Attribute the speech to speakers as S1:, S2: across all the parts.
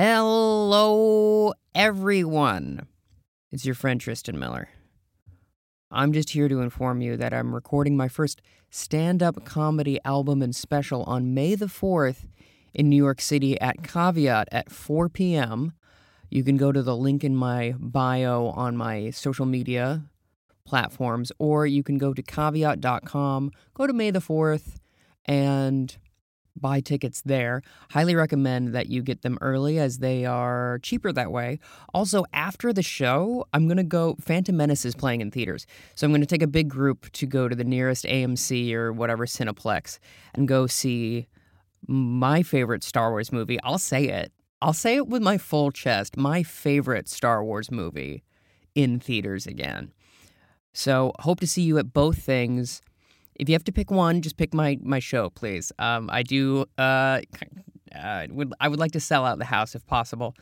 S1: Hello, everyone. It's your friend Tristan Miller. I'm just here to inform you that I'm recording my first stand up comedy album and special on May the 4th in New York City at Caveat at 4 p.m. You can go to the link in my bio on my social media platforms, or you can go to caveat.com, go to May the 4th, and buy tickets there. Highly recommend that you get them early as they are cheaper that way. Also, after the show, I'm going to go. Phantom Menace is playing in theaters. So I'm going to take a big group to go to the nearest AMC or whatever Cineplex and go see my favorite Star Wars movie. I'll say it. I'll say it with my full chest. My favorite Star Wars movie in theaters again. So, hope to see you at both things. If you have to pick one, just pick my my show, please. Um, I do. Uh, uh, would I would like to sell out the house if possible.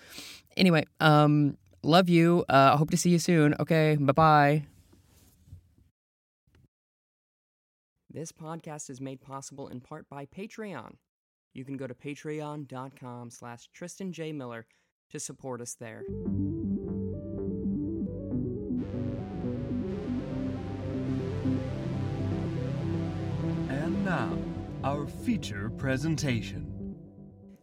S1: Anyway, um, love you. Uh, hope to see you soon. Okay, bye bye. This podcast is made possible in part by Patreon. You can go to patreon.com slash Tristan J. Miller to support us there.
S2: Now, our feature presentation.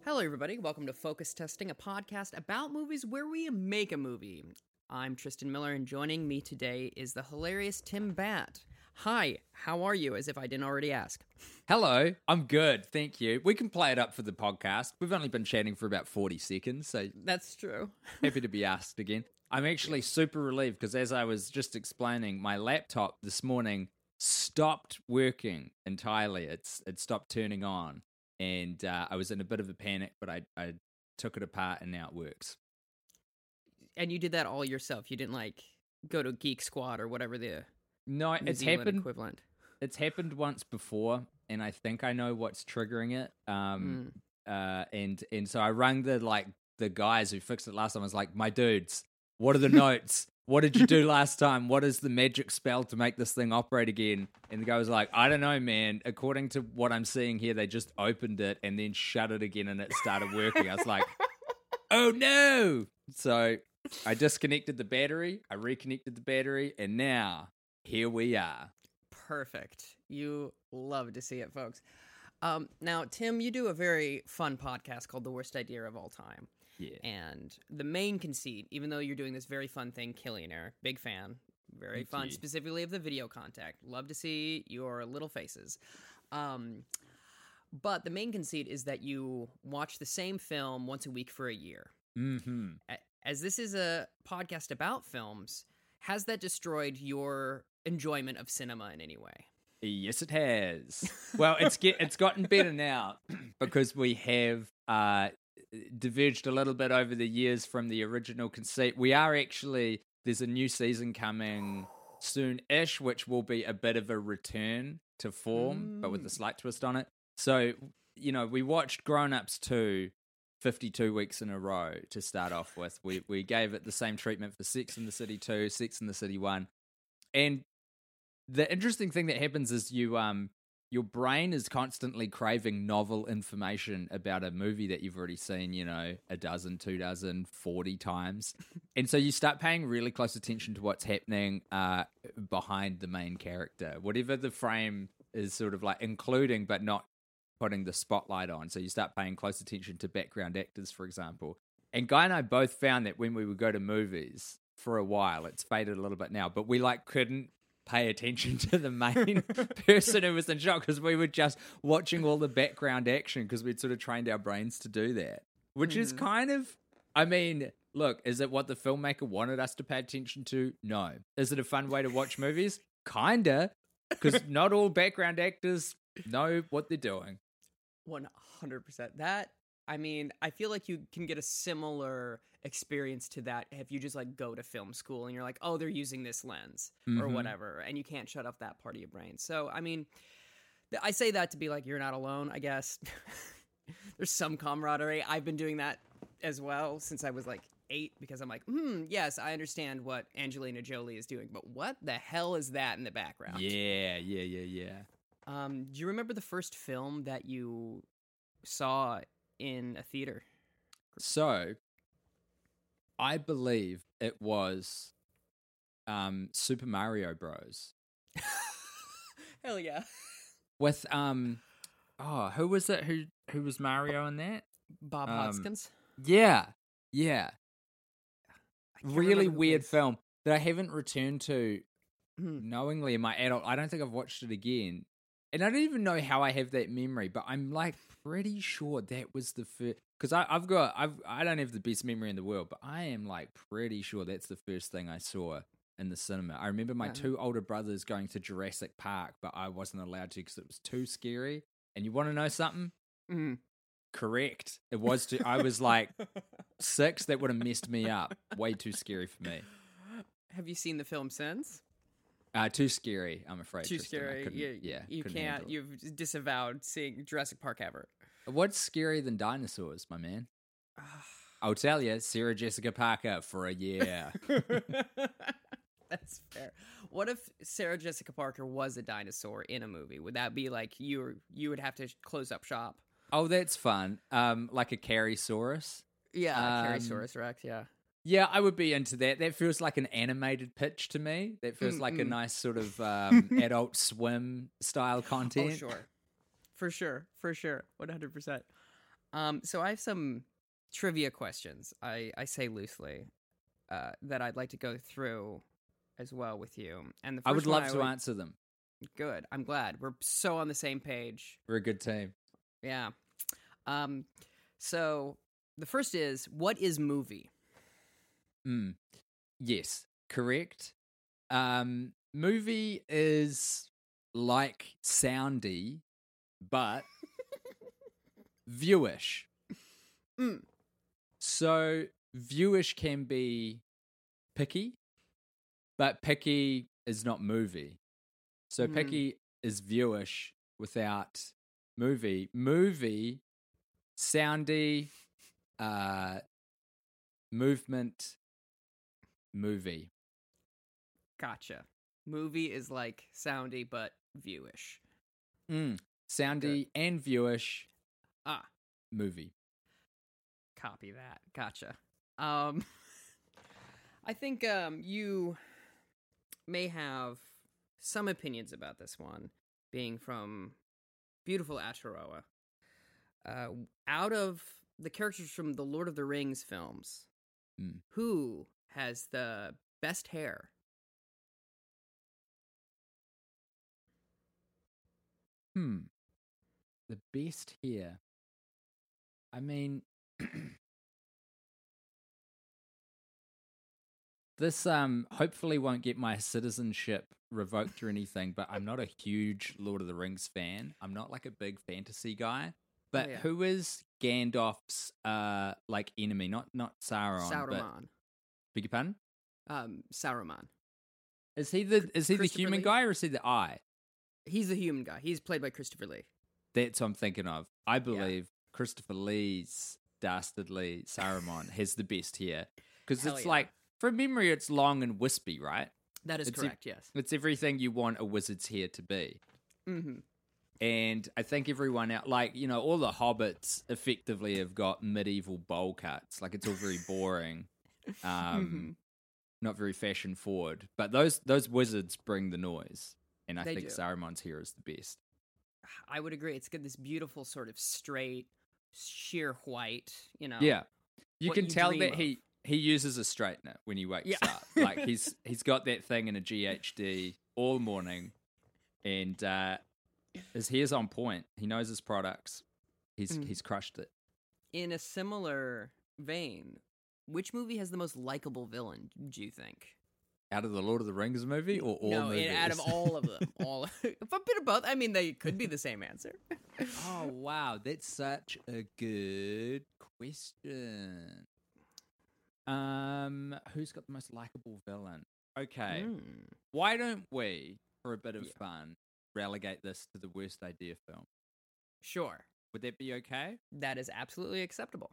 S1: Hello, everybody. Welcome to Focus Testing, a podcast about movies where we make a movie. I'm Tristan Miller, and joining me today is the hilarious Tim Batt. Hi, how are you? As if I didn't already ask.
S3: Hello, I'm good, thank you. We can play it up for the podcast. We've only been chatting for about 40 seconds, so
S1: That's true.
S3: happy to be asked again. I'm actually super relieved because, as I was just explaining, my laptop this morning stopped working entirely. It's it stopped turning on, and uh, I was in a bit of a panic, but I I took it apart and now it works.
S1: And you did that all yourself. You didn't like go to Geek Squad or whatever the
S3: No,
S1: New
S3: it's
S1: Zealand
S3: happened.
S1: equivalent.
S3: It's happened once before, and I think I know what's triggering it. Um, uh, and and so I rang the like the guys who fixed it last time. I was like, my dudes, what are the notes? What did you do last time? What is the magic spell to make this thing operate again? And the guy was like, I don't know, man. According to what I'm seeing here, they just opened it and then shut it again and it started working. I was like, oh no. So I disconnected the battery, I reconnected the battery, and now here we are.
S1: Perfect. You love to see it, folks. Um, now, Tim, you do a very fun podcast called The Worst Idea of All Time.
S3: Yeah.
S1: And the main conceit, even though you're doing this very fun thing, Killionaire, big fan, very
S3: Thank
S1: fun,
S3: you.
S1: specifically of the video contact. Love to see your little faces. Um, but the main conceit is that you watch the same film once a week for a year.
S3: Mm-hmm.
S1: As this is a podcast about films, has that destroyed your enjoyment of cinema in any way?
S3: Yes, it has. Well, it's get it's gotten better now because we have uh, diverged a little bit over the years from the original conceit. We are actually there's a new season coming soon-ish, which will be a bit of a return to form, but with a
S1: Mm.
S3: slight twist on it. So you know, we watched Grown Ups 2 52 weeks in a row to start off with. We we gave it the same treatment for Sex in the City 2, Sex in the City 1. And the interesting thing that happens is you um your brain is constantly craving novel information about a movie that you've already seen, you know, a dozen, two dozen, 40 times. and so you start paying really close attention to what's happening uh, behind the main character, whatever the frame is sort of like including, but not putting the spotlight on. So you start paying close attention to background actors, for example. And Guy and I both found that when we would go to movies for a while, it's faded a little bit now, but we like couldn't pay attention to the main person who was in shot because we were just watching all the background action because we'd sort of trained our brains to do that, which is
S1: Mhm.
S3: kind of, I mean, look, is it what the filmmaker wanted us to pay attention to? No. Is it a fun way to watch movies? Kinda, because not all background actors know what they're doing.
S1: One hundred percent. That I mean, I feel like you can get a similar experience to that if you just like go to film school and you're like, oh, they're using this lens or
S3: Mhm.
S1: whatever, and you can't shut off that part of your brain. So I mean, th- I say that to be like, you're not alone. I guess there's some camaraderie. I've been doing that as well since I was like eight because I'm like, hmm, yes, I understand what Angelina Jolie is doing, but what the hell is that in the background?
S3: Yeah, yeah, yeah, yeah.
S1: Um, do you remember the first film that you saw in a theater?
S3: So, I believe it was um, Super Mario Bros.
S1: Hell yeah.
S3: with um, oh, who was it? Who who was Mario in that?
S1: Bob
S3: Um,
S1: Hoskins.
S3: Yeah, yeah. Really weird film that I haven't returned to
S1: Hmm.
S3: knowingly in my adult. I don't think I've watched it again. And I don't even know how I have that memory, but I'm like pretty sure that was the first. Because I've got, I've, I don't have the best memory in the world, but I am like pretty sure that's the first thing I saw in the cinema. I remember my two older brothers going to Jurassic Park, but I wasn't allowed to because it was too scary. And you want to know something?
S1: Mhm.
S3: Correct. It was. Too, I was like six. That would have messed me up. Way too scary for me.
S1: Have you seen the film since?
S3: Uh, too scary. I'm afraid.
S1: Too
S3: Tristan.
S1: Scary. You,
S3: yeah,
S1: you can't. You've disavowed seeing Jurassic Park ever.
S3: What's scarier than dinosaurs, my man? I'll tell you, Sarah Jessica Parker for a year.
S1: That's fair. What if Sarah Jessica Parker was a dinosaur in a movie? Would that be like you? Were, you would have to close up shop.
S3: oh, that's fun. Um, like a Carriesaurus.
S1: Yeah,
S3: Um,
S1: Carriesaurus Rex. Yeah.
S3: Yeah, I would be into that. That feels like an animated pitch to me. That feels
S1: Mm,
S3: like a nice sort of um, adult swim style content.
S1: Oh, sure. For sure. For sure. 100%. Um, so I have some trivia questions, I, I say loosely, uh, that I'd like to go through as well with you. And the first
S3: I would love to
S1: would-
S3: answer them.
S1: Good. I'm glad. We're so on the same page.
S3: We're a good team.
S1: Yeah. Um, so the first is what is movie?
S3: Mm. Yes, correct. Um, movie is like soundy, but viewish.
S1: Mm.
S3: So viewish can be picky, but picky is not movie. So
S1: Mhm.
S3: picky is viewish without movie. Movie, soundy, uh, movement, movie.
S1: Gotcha. Movie is like soundy but viewish.
S3: Mm. Soundy and viewish
S1: Ah,
S3: movie.
S1: copy that. Gotcha. Um, I think um, you may have some opinions about this one, being from beautiful Aotearoa. Uh, out of the characters from the Lord of the Rings films,
S3: Mm.
S1: who has the best hair?
S3: Hmm. The best hair. I mean, this um hopefully won't get my citizenship revoked or anything, but I'm not a huge Lord of the Rings fan. I'm not like a big fantasy guy. But
S1: yeah.
S3: who is Gandalf's uh like enemy? Not not Sauron,
S1: Saruman.
S3: Beg your pardon?
S1: Um, Saruman.
S3: Is he the is he the human
S1: Lee?
S3: guy or is he the eye?
S1: He's the human guy. He's played by Christopher Lee.
S3: That's what I'm thinking of. I believe Christopher Lee's dastardly Saruman has the best here because it's
S1: yeah.
S3: like from memory, it's long and wispy, right?
S1: That is
S3: It's
S1: correct. yes.
S3: It's everything you want a wizard's hair to be.
S1: Mm-hmm.
S3: And I think everyone out, like you know, all the hobbits effectively have got medieval bowl cuts. Like it's all very boring, um,
S1: Mm-hmm.
S3: not very fashion forward. But those those wizards bring the noise, and I
S1: They
S3: think
S1: do.
S3: Saruman's hair is the best.
S1: I would agree. It's got this beautiful sort of straight, sheer white. You know.
S3: Yeah, you can
S1: you
S3: tell that
S1: of.
S3: he he uses a straightener when he wakes
S1: Yeah.
S3: up. Like he's he's got that thing in a GHD all morning, and uh, his hair's on point. He knows his products. He's
S1: Mm.
S3: he's crushed it.
S1: In a similar vein, which movie has the most likable villain? Do you think?
S3: Out of the Lord of the Rings movie or all
S1: no,
S3: movies?
S1: out of all of them, all a bit of both. I mean, they could be the same answer.
S3: oh wow, that's such a good question. Um, who's got the most likable villain? Okay.
S1: Mm.
S3: Why don't we, for a bit of
S1: Yeah.
S3: fun, relegate this to the worst idea film?
S1: Sure,
S3: Would that be okay?
S1: that is absolutely acceptable.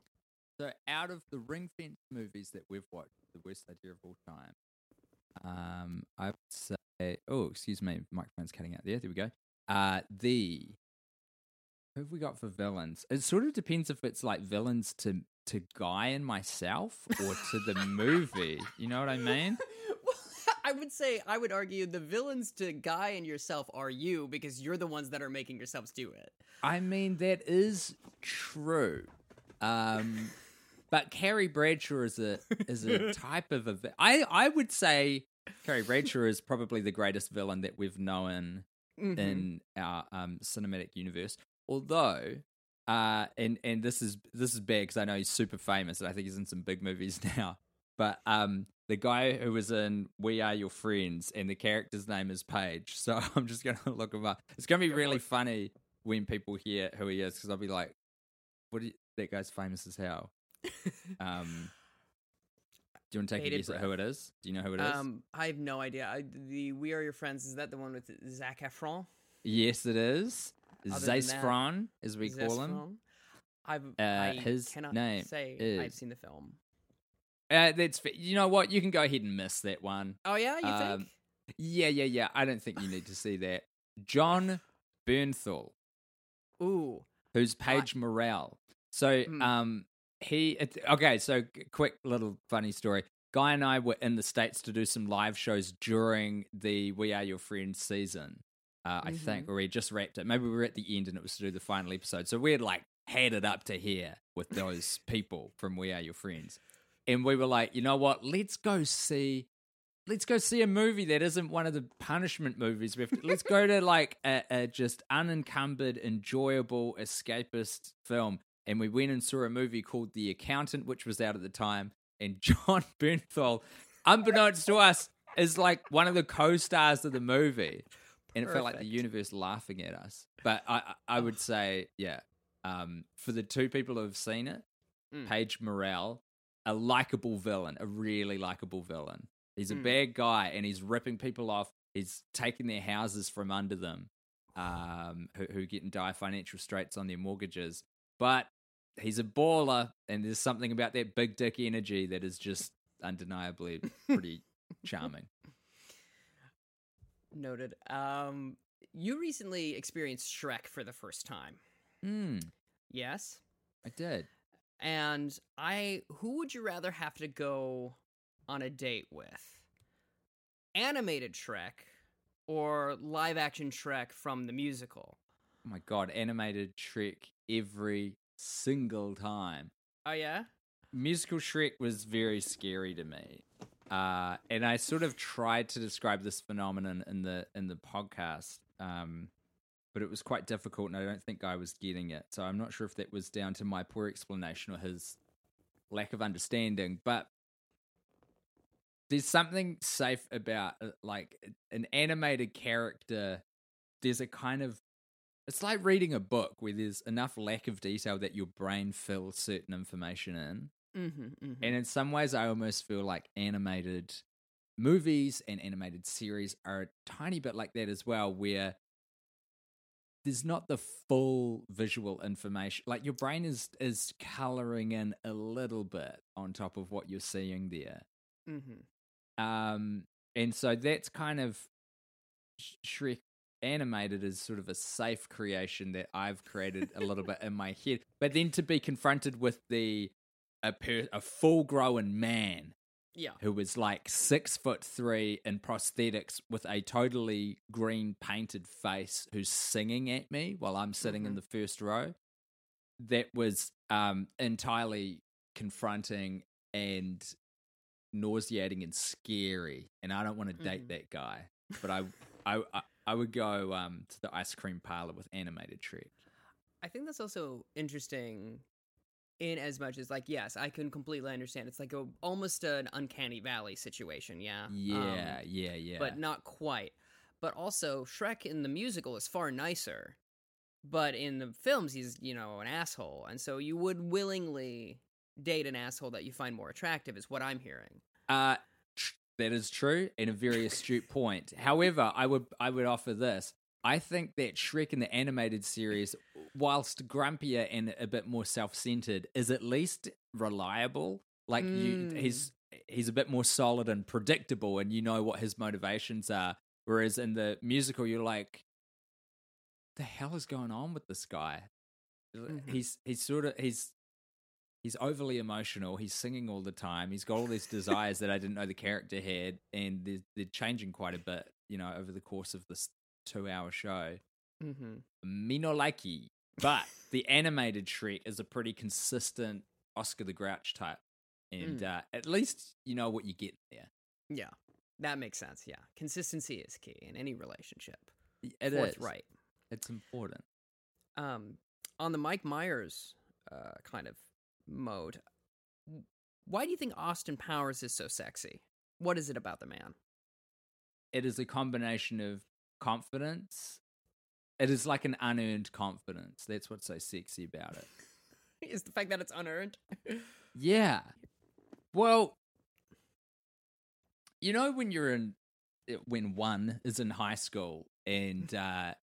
S3: So, out of the ring fence movies that we've watched, the worst idea of all time, um, I would say, oh, excuse me, microphone's cutting out there. There we go. Uh, the who have we got for villains? It sort of depends if it's like villains to to Guy and myself or to the movie. You know what I mean?
S1: well, I would say I would argue the villains to Guy and yourself are you because you're the ones that are making yourselves do it.
S3: I mean that is true. Um but Carrie Bradshaw is a is a type of a vi- I I would say Carrie Bradshaw is probably the greatest villain that we've known
S1: Mhm.
S3: in our um, cinematic universe. Although, uh, and and this is this is bad because I know he's super famous and I think he's in some big movies now. But um, the guy who was in We Are Your Friends and the character's name is Paige. So I'm just gonna look him up. It's gonna be really funny when people hear who he is because I'll be like, "What? You, that guy's famous as hell." Um, do you want to take
S1: Bated
S3: a guess at who it is? Do you know who it is?
S1: Um, I have no idea. I, the We Are Your Friends is that the one with Zac Efron?
S3: yes, it is.
S1: Other than
S3: Zac
S1: that,
S3: Efron, as we call him.
S1: I've,
S3: Uh,
S1: I
S3: his
S1: cannot
S3: name
S1: say I've
S3: is-
S1: seen the film.
S3: Uh, that's fa- you know what you can go ahead and miss that one.
S1: Oh yeah, you
S3: Um,
S1: think?
S3: Yeah, yeah, yeah. I don't think you need to see that. Jon Bernthal,
S1: Ooh,
S3: who's Paige Morrell. So,
S1: Hmm.
S3: um, he it, okay. So, quick little funny story. Guy and I were in the states to do some live shows during the We Are Your Friends season. Uh, I think,
S1: Mm-hmm.
S3: or we just wrapped it. Maybe we were at the end and it was to do the final episode. So we had like had it up to here with those people from We Are Your Friends, and we were like, you know what? Let's go see. Let's go see a movie that isn't one of the punishment movies. We have to, let's go to like a, a just unencumbered, enjoyable, escapist film. And we went and saw a movie called The Accountant, which was out at the time. And Jon Bernthal, unbeknownst to us, is like one of the co-stars of the movie. And it felt like the universe laughing at us. But I, I I would say, yeah, um, for the two people who have seen it,
S1: Mm.
S3: Paige Morrell, a likable villain, a really likable villain. He's a
S1: Mm.
S3: bad guy and he's ripping people off. He's taking their houses from under them, um, who, who get in dire financial straits on their mortgages. But he's a baller, and there's something about that big dick energy that is just undeniably pretty charming.
S1: noted. Um, you recently experienced Shrek for the first time.
S3: Mm,
S1: Yes,
S3: I did.
S1: and I. Who would you rather have to go on a date with? Animated Shrek or live action Shrek from the musical?
S3: Oh my god, animated Shrek every single time.
S1: Oh yeah.
S3: musical Shrek was very scary to me. Uh, and I sort of tried to describe this phenomenon in the in the podcast, um, but it was quite difficult, and I don't think I was getting it. So I'm not sure if that was down to my poor explanation or his lack of understanding. But there's something safe about uh, like an animated character. There's a kind of it's like reading a book where there's enough lack of detail that your brain fills certain information in.
S1: Mm-hmm, mm-hmm.
S3: And in some ways, I almost feel like animated movies and animated series are a tiny bit like that as well, where there's not the full visual information. Like your brain is is coloring in a little bit on top of what you're seeing there.
S1: mm-hmm.
S3: Um, and so that's kind of Sh- Shrek animated as sort of a safe creation that I've created a little bit in my head. But then to be confronted with the a per, a full grown man
S1: Yeah.
S3: who was like six foot three in prosthetics with a totally green painted face who's singing at me while I'm sitting in
S1: Mhm.
S3: the first row. That was um, entirely confronting and nauseating and scary. And I don't want to date
S1: Mhm.
S3: that guy, but I, I, I, I would go um, to the ice cream parlor with animated Shrek.
S1: I think that's also interesting in as much as like yes, I can completely understand. It's like a almost an uncanny valley situation, yeah. Um,
S3: Yeah, yeah, yeah.
S1: but not quite. But also Shrek in the musical is far nicer. But in the films he's, you know, an asshole. And so you would willingly date an asshole that you find more attractive is what I'm hearing.
S3: Uh, that is true and a very astute point. However, I would I would offer this. I think that Shrek in the animated series, whilst grumpier and a bit more self-centered, is at least reliable. Like you,
S1: Mm.
S3: he's he's a bit more solid and predictable, and you know what his motivations are. Whereas in the musical, you're like, the hell is going on with this guy?
S1: Mhm.
S3: He's he's sort of he's he's overly emotional. He's singing all the time. He's got all these desires that I didn't know the character had, and they're, they're changing quite a bit, you know, over the course of this two-hour show.
S1: Mm-hmm.
S3: Me no likey, but the animated Shrek is a pretty consistent Oscar the Grouch type, and uh, at least you know what you get there.
S1: Yeah, that makes sense. Yeah, consistency is key in any relationship.
S3: It is
S1: Forthright.
S3: It's important.
S1: Um, on the Mike Myers uh, kind of mode, why do you think Austin Powers is so sexy? What is it about the man?
S3: It is a combination of confidence. It is like an unearned confidence. That's what's so sexy about it.
S1: is the fact that it's unearned?
S3: Yeah. Well, you know when you're in eh, when one is in high school and uh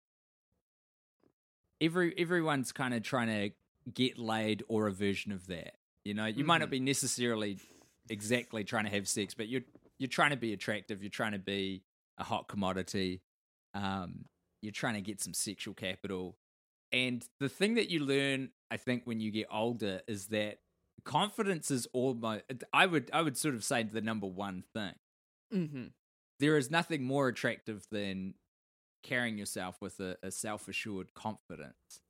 S3: every everyone's kind of trying to get laid or a version of that. You know, you might not be necessarily exactly trying to have sex, but you're you're trying to be attractive, you're trying to be a hot commodity. Um you're trying to get some sexual capital. And the thing that you learn, I think, when you get older is that confidence is almost I would I would sort of say the number one thing.
S1: mm-hmm.
S3: There is nothing more attractive than carrying yourself with a, a self assured confidence.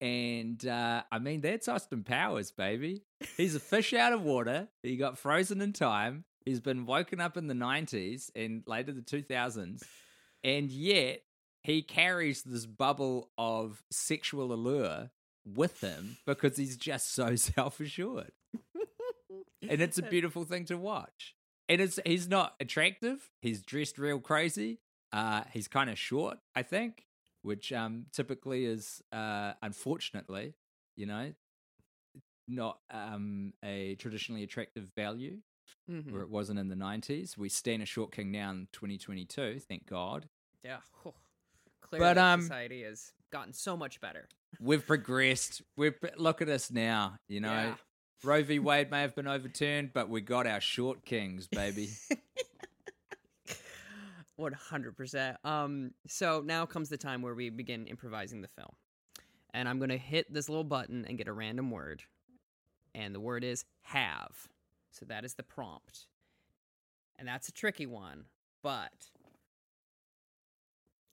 S3: And uh, I mean that's Austin Powers, baby. He's a fish out of water. He got frozen in time. He's been woken up in the nineties and later the two thousands. And yet he carries this bubble of sexual allure with him because he's just so self assured. and it's a beautiful thing to watch. And it's he's not attractive. He's dressed real crazy. Uh, he's kind of short, I think, which um, typically is uh, unfortunately, you know, not um, a traditionally attractive value
S1: Mm-hmm.
S3: where it wasn't in the 90s. We stand a short king now in 2022, thank God.
S1: Yeah. Clearly,
S3: But, um,
S1: society has gotten so much better.
S3: We've progressed. We've look at us now. You know,
S1: Yeah.
S3: Roe v. Wade may have been overturned, but we got our short kings, baby.
S1: One hundred percent. Um. So now comes the time where we begin improvising the film, and I'm gonna hit this little button and get a random word, and the word is have. So that is the prompt, and that's a tricky one, but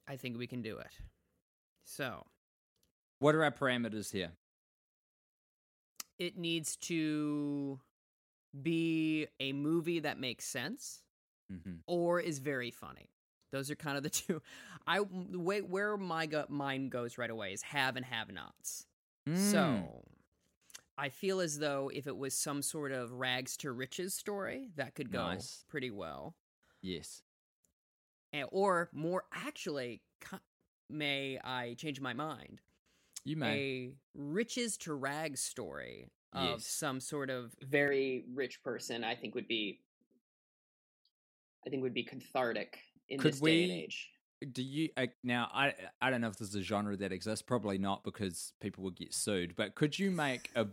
S1: I think we can do it. So
S3: what are our parameters here?
S1: it needs to be a movie that makes sense
S3: hmm
S1: or is very funny. Those are kind of the two. I the way where my gut mind goes right away is have and have nots.
S3: Mm.
S1: So I feel as though if it was some sort of rags to riches story, that could go
S3: Nice.
S1: pretty well.
S3: yes,
S1: And, or more actually, may I change my mind?
S3: you may.
S1: A riches to rags story of
S3: Yes.
S1: some sort of very rich person, I think would be I think would be cathartic in
S3: Could
S1: this day and
S3: we-
S1: age.
S3: Do you uh, now? I I don't know if there's a genre that exists. Probably not because people would get sued. But could you make a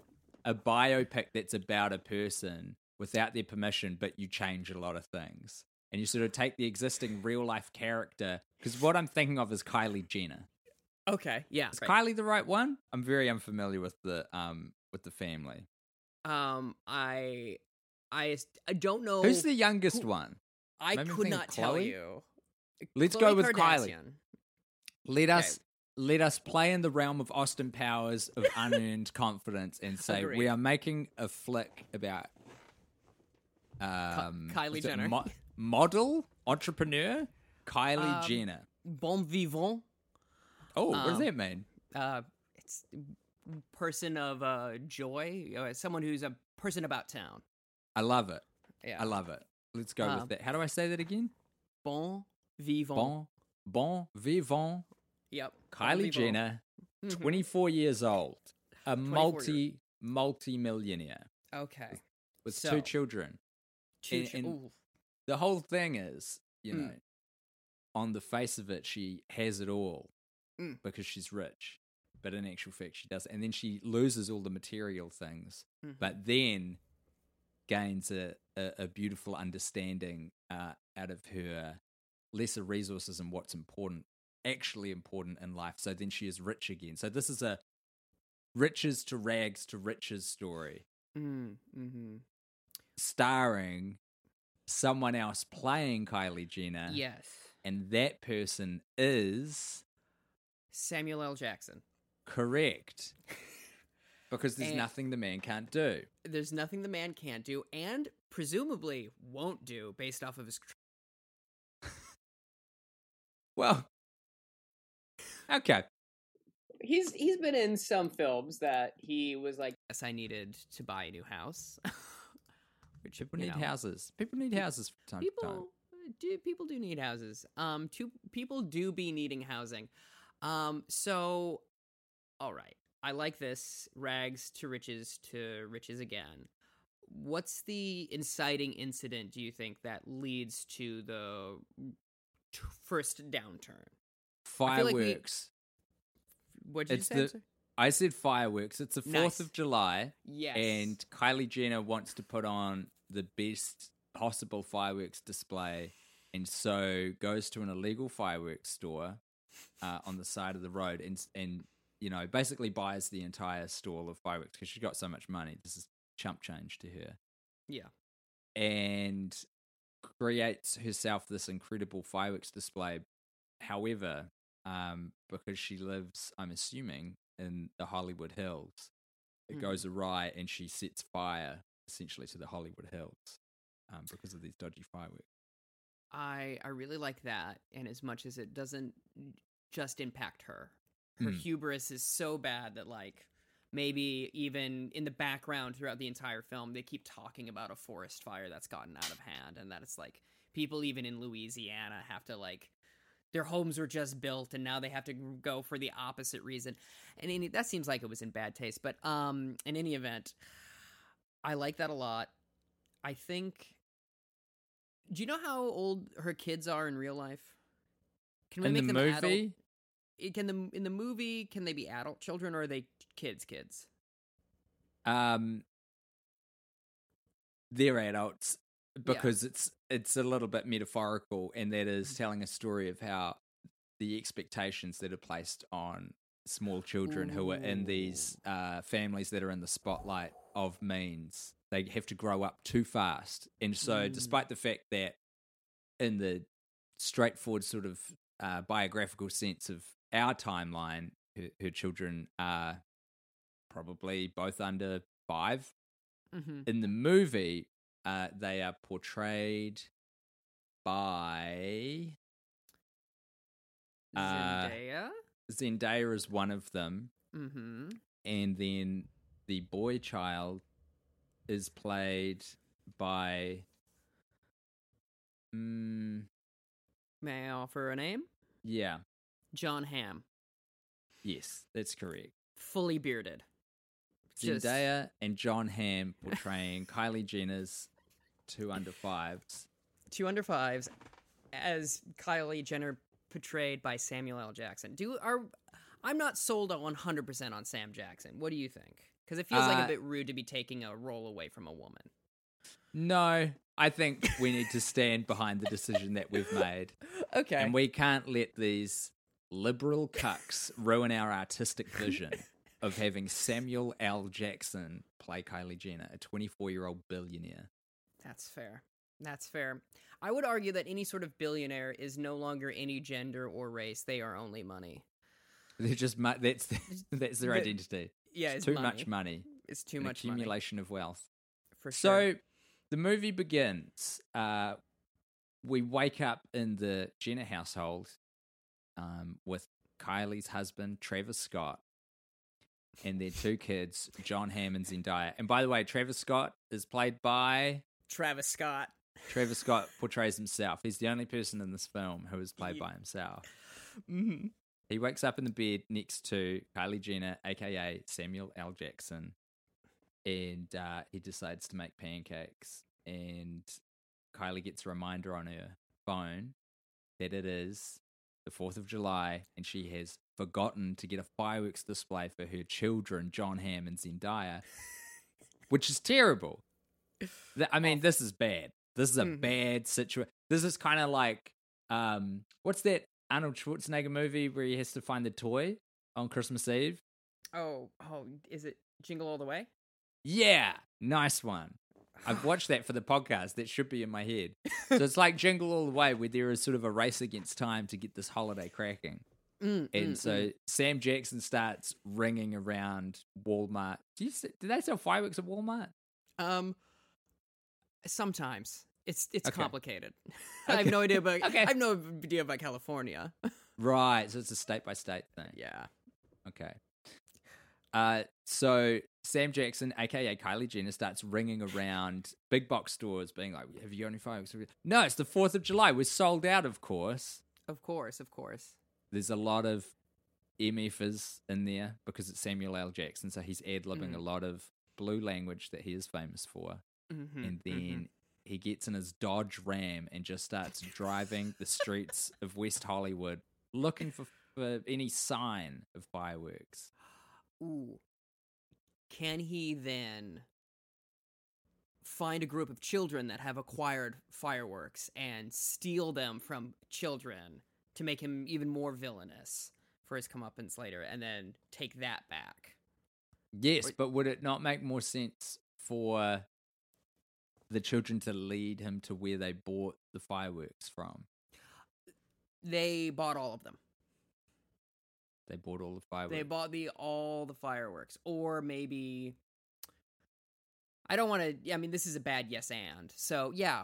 S3: a biopic that's about a person without their permission, but you change a lot of things, and you sort of take the existing real life character? Because what I'm thinking of is Kylie Jenner.
S1: Okay, yeah.
S3: Is
S1: right.
S3: Kylie the right one? I'm very unfamiliar with the um with the family.
S1: Um, I, I, I don't know.
S3: Who's the youngest
S1: who-
S3: one?
S1: I
S3: maybe
S1: could not tell you.
S3: Let's
S1: Khloe
S3: go with Kylie. Let
S1: Okay.
S3: us let us play in the realm of Austin Powers of unearned confidence and say we are making a flick about um,
S1: Kylie Jenner.
S3: mo- model entrepreneur Kylie
S1: Um,
S3: Jenner.
S1: Bon vivant.
S3: Oh, what does
S1: um,
S3: that mean?
S1: Uh, it's person of uh joy. Uh, someone who's a person about town.
S3: I love it.
S1: Yeah.
S3: I love it. Let's go
S1: Um,
S3: with that. How do I say that again?
S1: bon vivant.
S3: Bon, bon vivant.
S1: Yep. bon
S3: Kylie
S1: vivant.
S3: Jenner,
S1: Mhm.
S3: 24 years old, a
S1: 24
S3: multi multi millionaire
S1: Okay.
S3: with
S1: So-
S3: two children.
S1: Two
S3: And- and-
S1: ooh.
S3: the whole thing is, you
S1: Mm.
S3: know, on the face of it, she has it all
S1: Mm.
S3: because she's rich, but in actual fact, she doesn't. And then she loses all the material things,
S1: Mhm.
S3: but then gains a, a, a beautiful understanding uh, out of her lesser resources and what's important, actually important in life. So then she is rich again. So this is a riches to rags to riches story.
S1: Mm, mm-hmm.
S3: starring someone else playing Kylie Jenner.
S1: Yes.
S3: And that person is
S1: Samuel L. Jackson.
S3: correct. Because there's
S1: And-
S3: nothing the man can't do.
S1: There's nothing the man can't do, and presumably won't do, based off of his. tr-
S3: Well, okay.
S1: He's he's been in some films that he was like, yes, I needed to buy a new house. Which
S3: People need
S1: know,
S3: houses. People need houses from time to time.
S1: people do people do need houses um two people do be needing housing um so all right i like this rags to riches to riches again what's the inciting incident do you think that leads to the t- first downturn feel like we-
S3: Fireworks.
S1: what did
S3: It's
S1: you say I'm
S3: the- I said fireworks. It's the 4th
S1: Nice.
S3: of July.
S1: yes
S3: And Kylie Jenner wants to put on the best possible fireworks display. And so goes to an illegal fireworks store uh, on the side of the road and, and, you know, basically buys the entire stall of fireworks because she's got so much money. This is chump change to her.
S1: yeah
S3: and creates herself this incredible fireworks display. However, um, because she lives, I'm assuming, in the Hollywood Hills, it
S1: Mhm.
S3: goes awry and she sets fire essentially to the Hollywood Hills um, because of these dodgy fireworks.
S1: I I really like that, and as much as it doesn't just impact her, her
S3: Mm.
S1: hubris is so bad that like maybe even in the background throughout the entire film they keep talking about a forest fire that's gotten out of hand, and that it's like people even in Louisiana have to like their homes were just built and now they have to go for the opposite reason, and any, that seems like it was in bad taste. But um, in any event, I like that a lot. I think. Do you know how old her kids are in real life? Can we
S3: in
S1: make
S3: the
S1: them adult?
S3: movie,
S1: it- Can the in the movie can they be adult children or are they kids? Kids.
S3: um, they're adults because it's it's a little bit metaphorical, and that is
S1: Mm.
S3: telling a story of how the expectations that are placed on small children who are in these uh, families that are in the spotlight of means they have to grow up too fast, and so
S1: Mm.
S3: despite the fact that in the straightforward sort of uh, biographical sense of our timeline, her, her children are probably both under five
S1: Mm-hmm.
S3: in the movie, uh, they are portrayed by Uh,
S1: Zendaya.
S3: Zendaya as one of them,
S1: Mm-hmm.
S3: and then the boy child is played by. Mm,
S1: May I offer a name?
S3: yeah,
S1: Jon Hamm,
S3: yes, that's correct.
S1: fully bearded. Just-
S3: Zendaya and Jon Hamm portraying Kylie Jenner's two under fives.
S1: two under fives as Kylie Jenner portrayed by Samuel L. Jackson. Do are I'm not sold on 100 percent on Sam Jackson. What do you think? Because it feels like
S3: Uh,
S1: a bit rude to be taking a role away from a woman.
S3: No, I think we need to stand behind the decision that we've made.
S1: Okay.
S3: And we can't let these liberal cucks ruin our artistic vision of having Samuel L. Jackson play Kylie Jenner, a 24 year old billionaire.
S1: That's fair. That's fair. I would argue that any sort of billionaire is no longer any gender or race. They are only money.
S3: They're just mu- that's that's their
S1: The-
S3: identity.
S1: Yeah,
S3: It's
S1: it's
S3: too
S1: money.
S3: much money.
S1: It's too
S3: an
S1: much money
S3: accumulation of wealth.
S1: for sure.
S3: So the movie begins. Uh, we wake up in the Jenner household um, with Kylie's husband, Travis Scott, and their two kids, Jon Hamm and Zendaya. And by the way, Travis Scott is played by
S1: Travis Scott.
S3: Travis Scott portrays himself. He's the only person in this film who is played
S1: Ye-
S3: by himself.
S1: Mm-hmm.
S3: He wakes up in the bed next to Kylie Jenner, aka Samuel L. Jackson, and uh, he decides to make pancakes. And Kylie gets a reminder on her phone that it is the 4th of July, and she has forgotten to get a fireworks display for her children, Jon Hamm and Zendaya, which is terrible. I mean, this is bad. This is a
S1: Mhm.
S3: bad situation. This is kind of like, um, what's that Arnold Schwarzenegger movie where he has to find the toy on Christmas Eve?
S1: Oh, oh, is it Jingle All the Way?
S3: Yeah, Nice one. I've watched that for the podcast. That should be in my head. So it's like Jingle All the Way, where there is sort of a race against time to get this holiday cracking.
S1: Mm,
S3: And
S1: mm,
S3: so
S1: mm.
S3: Sam Jackson starts ringing around Walmart. Do, you, do they sell fireworks at Walmart?
S1: um, sometimes it's it's
S3: Okay.
S1: complicated. I have no idea about.
S3: Okay.
S1: I have no idea about California.
S3: Right. So it's a state by state thing.
S1: yeah.
S3: Okay. Uh, so Sam Jackson, aka Kylie Jenner, starts ringing around big box stores, being like, "Have you got any fireworks?" No, it's the Fourth of July. We're sold out, of course.
S1: Of course, of course.
S3: There's a lot of MFs in there because it's Samuel L. Jackson, so he's ad libbing
S1: Mhm.
S3: a lot of blue language that he is famous for.
S1: Mm-hmm,
S3: and then he gets in his Dodge Ram and just starts driving the streets of West Hollywood looking for, for any sign of fireworks.
S1: Ooh. Can he then find a group of children that have acquired fireworks and steal them from children to make him even more villainous for his comeuppance later and then take that back?
S3: Yes,
S1: Or-
S3: but would it not make more sense for the children to lead him to where they bought the fireworks from?
S1: They bought all of them.
S3: They bought all the fireworks.
S1: They bought the all the fireworks, or maybe I don't want to. I mean, this is a bad yes and. So yeah,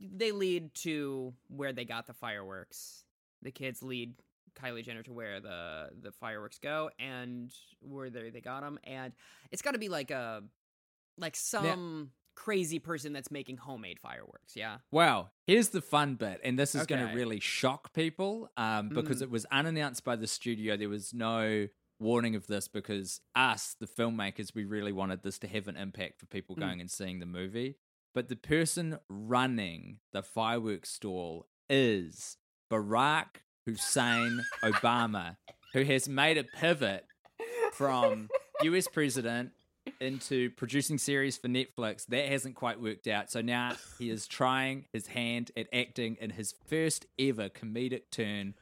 S1: they lead to where they got the fireworks. The kids lead Kylie Jenner to where the the fireworks go, and where they they got them, and it's got to be like a like some crazy person that's making homemade fireworks. Yeah.
S3: Wow, here's the fun bit, and this is going to really shock people um, because
S1: Mm.
S3: it was unannounced by the studio. There was no warning of this because us, the filmmakers, we really wanted this to have an impact for people
S1: Mm.
S3: going and seeing the movie. But the person running the fireworks stall is Barack Hussein Obama, who has made a pivot from US president into producing series for Netflix. That hasn't quite worked out. So now he is trying his hand at acting in his first ever comedic turn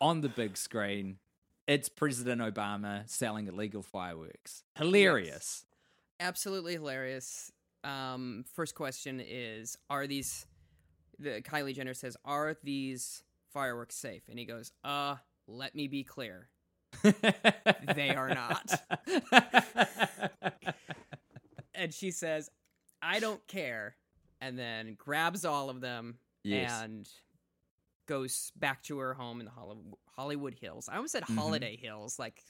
S3: on the big screen. It's President Obama selling illegal fireworks. Hilarious.
S1: absolutely hilarious. Um, first question is: Are these? The Kylie Jenner says, "Are these fireworks safe?" And he goes, "Uh, let me be clear. They are not." And she says, "I don't care," and then grabs all of them
S3: Yes.
S1: and goes back to her home in the Hollywood, Hills. I almost said
S3: Mhm.
S1: Holiday Hills, like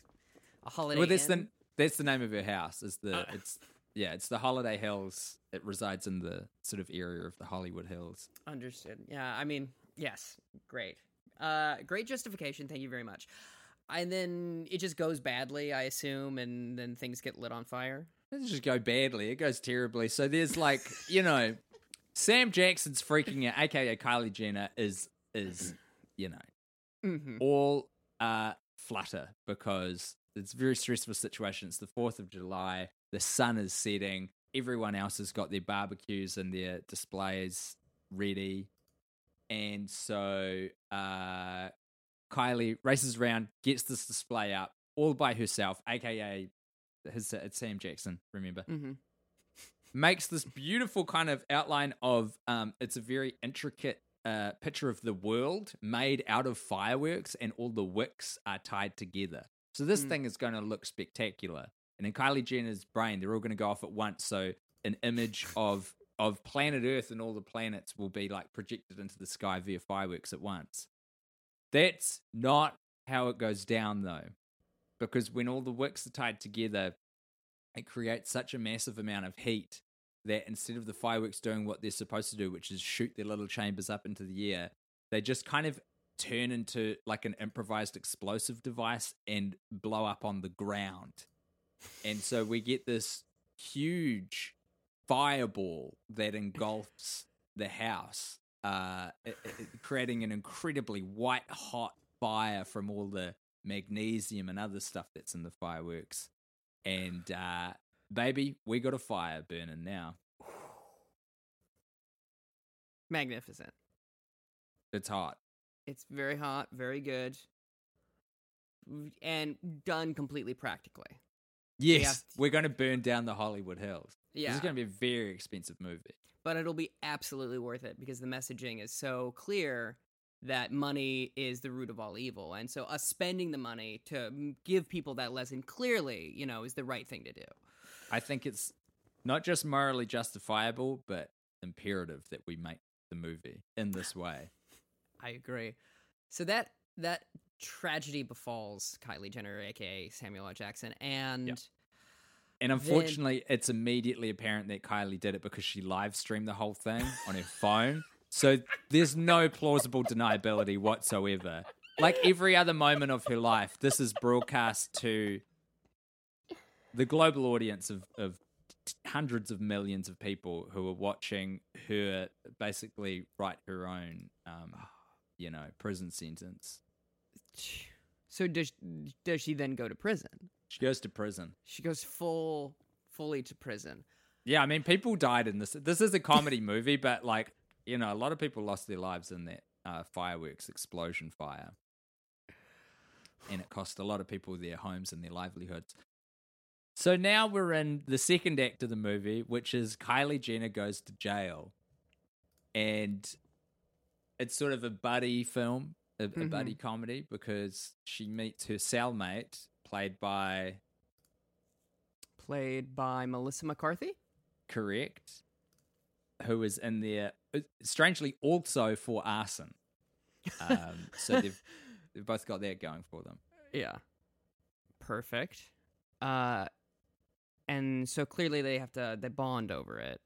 S1: a holiday.
S3: well, that's the that's the name of her house. Is the
S1: Uh.
S3: it's yeah, it's the Holiday Hills. It resides in the sort of area of the Hollywood Hills.
S1: Understood. Yeah, I mean, yes, great. Uh, great justification. Thank you very much. And then it just goes badly, I assume, and then things get lit on fire.
S3: It doesn't just go badly. It goes terribly. So there's like, you know, Sam Jackson's freaking out, aka Kylie Jenner, is is, you know,
S1: Mm-hmm.
S3: all uh flutter because it's a very stressful situation. It's the fourth of July. The sun is setting. Everyone else has got their barbecues and their displays ready. And so uh Kylie races around, gets this display up all by herself, aka his, it's Sam Jackson, remember?
S1: Mm-hmm.
S3: makes this beautiful kind of outline of um it's a very intricate uh picture of the world made out of fireworks and all the wicks are tied together so this
S1: Mm.
S3: thing is going to look spectacular and in kylie jenner's brain they're all going to go off at once so an image of of planet earth and all the planets will be like projected into the sky via fireworks at once that's not how it goes down though because when all the wicks are tied together it creates such a massive amount of heat that instead of the fireworks doing what they're supposed to do, which is shoot their little chambers up into the air, they just kind of turn into like an improvised explosive device and blow up on the ground. And so we get this huge fireball that engulfs the house, uh, creating an incredibly white hot fire from all the magnesium and other stuff that's in the fireworks. And uh, baby, we got a fire burning now.
S1: Magnificent.
S3: It's hot.
S1: It's very hot, very good, and done completely practically.
S3: Yes,
S1: have-
S3: we're going to burn down the Hollywood Hills. This
S1: Yeah.
S3: is going to be a very expensive movie.
S1: but it'll be absolutely worth it because the messaging is so clear that money is the root of all evil. And so us spending the money to mm, give people that lesson clearly, you know, is the right thing to do.
S3: I think it's not just morally justifiable, but imperative that we make the movie in this way.
S1: I agree. So that that tragedy befalls Kylie Jenner, aka Samuel L. Jackson, and
S3: And unfortunately, it's immediately apparent that Kylie did it because she live streamed the whole thing on her phone. So there's no plausible deniability whatsoever. Like every other moment of her life, this is broadcast to the global audience of, of hundreds of millions of people who are watching her basically write her own, um, you know, prison sentence.
S1: so does does she then go to prison?
S3: She goes to prison.
S1: She goes full fully to prison.
S3: Yeah, I mean, people died in this. This is a comedy movie, but like, you know, a lot of people lost their lives in that uh, fireworks explosion fire, and it cost a lot of people their homes and their livelihoods. So now we're in the second act of the movie, which is Kylie Jenner goes to jail, and it's sort of a buddy film, a, a
S1: Mhm.
S3: buddy comedy, because she meets her cellmate, played by
S1: Played by Melissa McCarthy.
S3: correct, Who was in there, uh, strangely also for arson. Um, so they've they've both got that going for them.
S1: Yeah. Perfect. Uh and so clearly they have to they bond over it.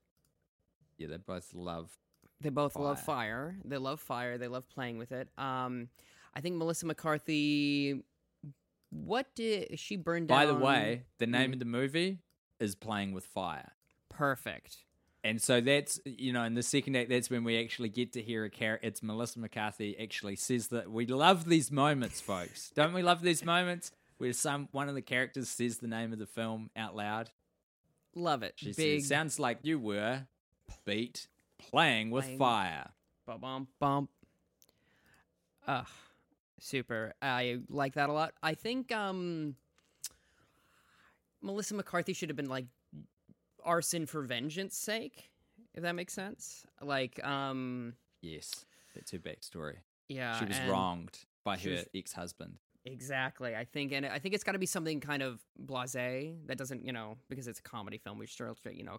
S3: Yeah, they both love.
S1: They both love
S3: Fire.
S1: fire. They love fire. They love playing with it. Um I think Melissa McCarthy what did she burned down
S3: By the way, the name
S1: Mm.
S3: of the movie is Playing with Fire.
S1: perfect.
S3: And so that's you know in the second act that's when we actually get to hear a character. It's Melissa McCarthy actually says that we love these moments, folks. Don't we love these moments where some one of the characters says the name of the film out loud?
S1: Love it.
S3: She
S1: Big
S3: says, "Sounds like you were beat playing with
S1: Playing-
S3: fire."
S1: bump bump bump. Ugh. Super. I like that a lot. I think um Melissa McCarthy should have been like arson for vengeance sake, if that makes sense. Like, um
S3: Yes, that's her backstory.
S1: yeah.
S3: she was wronged by her
S1: was-
S3: ex-husband.
S1: Exactly. I think and I think it's gotta be something kind of blasé that doesn't, you know, because it's a comedy film, we still you know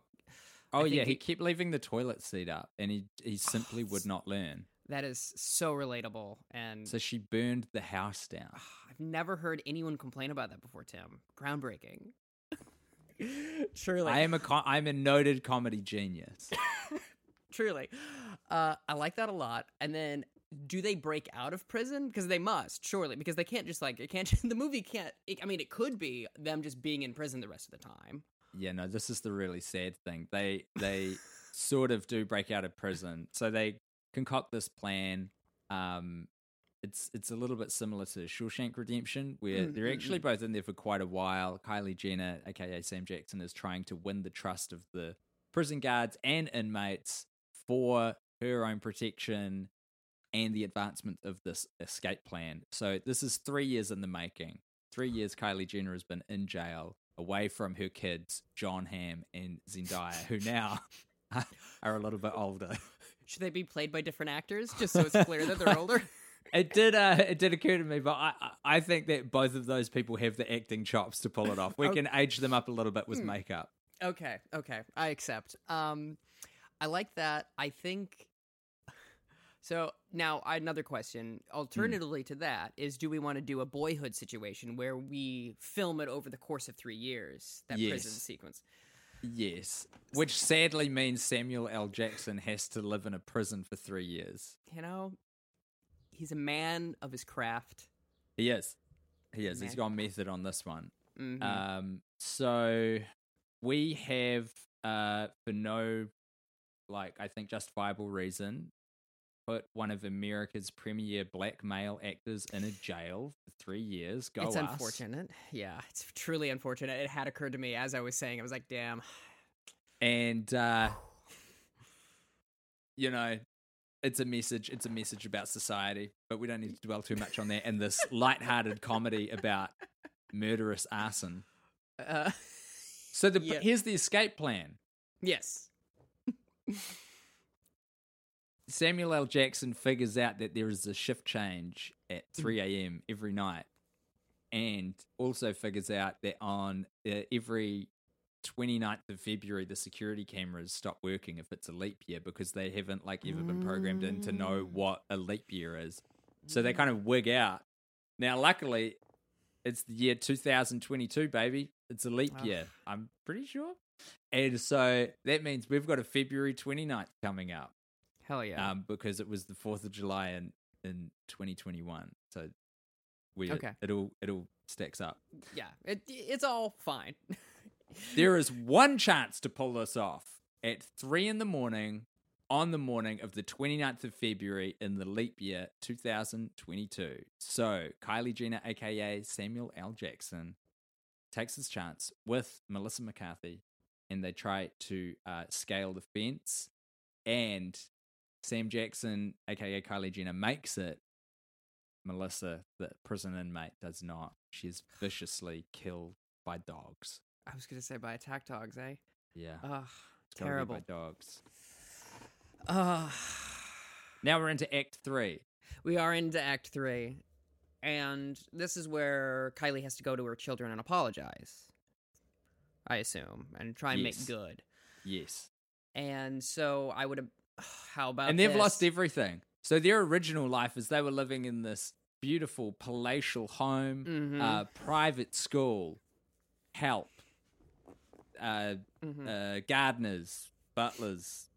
S3: Oh yeah, he
S1: he-
S3: kept leaving the toilet seat up, and he he simply would not learn.
S1: That is so relatable and
S3: So she burned the house down.
S1: I've never heard anyone complain about that before, Tim. Groundbreaking. Truly.
S3: I am a co- I'm a noted comedy genius.
S1: Truly. Uh, I like that a lot. And then do they break out of prison? Because they must, surely, because they can't just like it can't the movie can't it, I mean it could be them just being in prison the rest of the time.
S3: yeah, no, this is the really sad thing. They they sort of do break out of prison, so they concoct this plan. Um, it's it's a little bit similar to Shawshank Redemption, where
S1: Mm,
S3: they're
S1: mm,
S3: actually both in there for quite a while. Kylie Jenner, aka Sam Jackson, is trying to win the trust of the prison guards and inmates for her own protection and the advancement of this escape plan. So this is three years in the making. Three years Kylie Jenner has been in jail, away from her kids, Jon Hamm and Zendaya, who now are a little bit older.
S1: Should they be played by different actors just so it's clear that they're older?
S3: It did. Uh, it did occur to me, but I, I think that both of those people have the acting chops to pull it off. We
S1: Okay.
S3: can age them up a little bit with
S1: Hmm.
S3: makeup.
S1: Okay, okay, I accept. Um, I like that. I think. So now another question. Alternatively to that is, do we want to do a boyhood situation where we film it over the course of three years? That prison sequence.
S3: Yes, which sadly means Samuel L. Jackson has to live in a prison for three years.
S1: You know, he's a man of his craft.
S3: He is. He is. He's
S1: Man.
S3: gone method on this one.
S1: Mhm.
S3: Um, so we have, uh, for no, like, I think justifiable reason, put one of America's premier black male actors in a jail for three years. Go
S1: it's
S3: us.
S1: unfortunate. Yeah, it's truly unfortunate. It had occurred to me as I was saying. I was like, damn.
S3: And, uh, you know, it's a message. It's a message about society, but we don't need to dwell too much on that in this light-hearted comedy about murderous arson.
S1: Uh,
S3: So the,
S1: Yeah.
S3: here's the escape plan.
S1: Yes.
S3: Samuel L. Jackson figures out that there is a shift change at
S1: Mm.
S3: 3 a.m. every night, and also figures out that on uh, every 29th of February, the security cameras stop working if it's a leap year because they haven't like ever been programmed in to know
S1: Mm.
S3: what a leap year is. So they kind of wig out. Now, luckily, it's the year 2022, baby. It's a leap year. I'm pretty sure. And so that means we've got a February 29th coming up
S1: Hell yeah.
S3: um, because it was the Fourth of July in in 2021. So we
S1: Okay.
S3: it all it all stacks up.
S1: yeah. It, it's all fine.
S3: There is one chance to pull this off at three in the morning on the morning of the 29th of February in the leap year 2022. So Kylie Jenner, aka Samuel L. Jackson, takes his chance with Melissa McCarthy, and they try to uh, scale the fence. And Sam Jackson, aka Kylie Jenner, makes it. Melissa, the prison inmate, does not. She is viciously killed by dogs.
S1: I was going to say by attack dogs, eh?
S3: Yeah,
S1: Ugh.
S3: it's gotta be
S1: terrible.
S3: by dogs.
S1: Ugh.
S3: Now we're into Act Three.
S1: we are into Act Three. And this is where Kylie has to go to her children and apologize. I assume. And try and
S3: Yes.
S1: make good.
S3: Yes,
S1: And so I would have. How about
S3: and they've
S1: this?
S3: lost everything. So their original life is they were living in this beautiful palatial home,
S1: Mhm.
S3: uh, private school, help, uh,
S1: Mhm.
S3: uh, gardeners, butlers,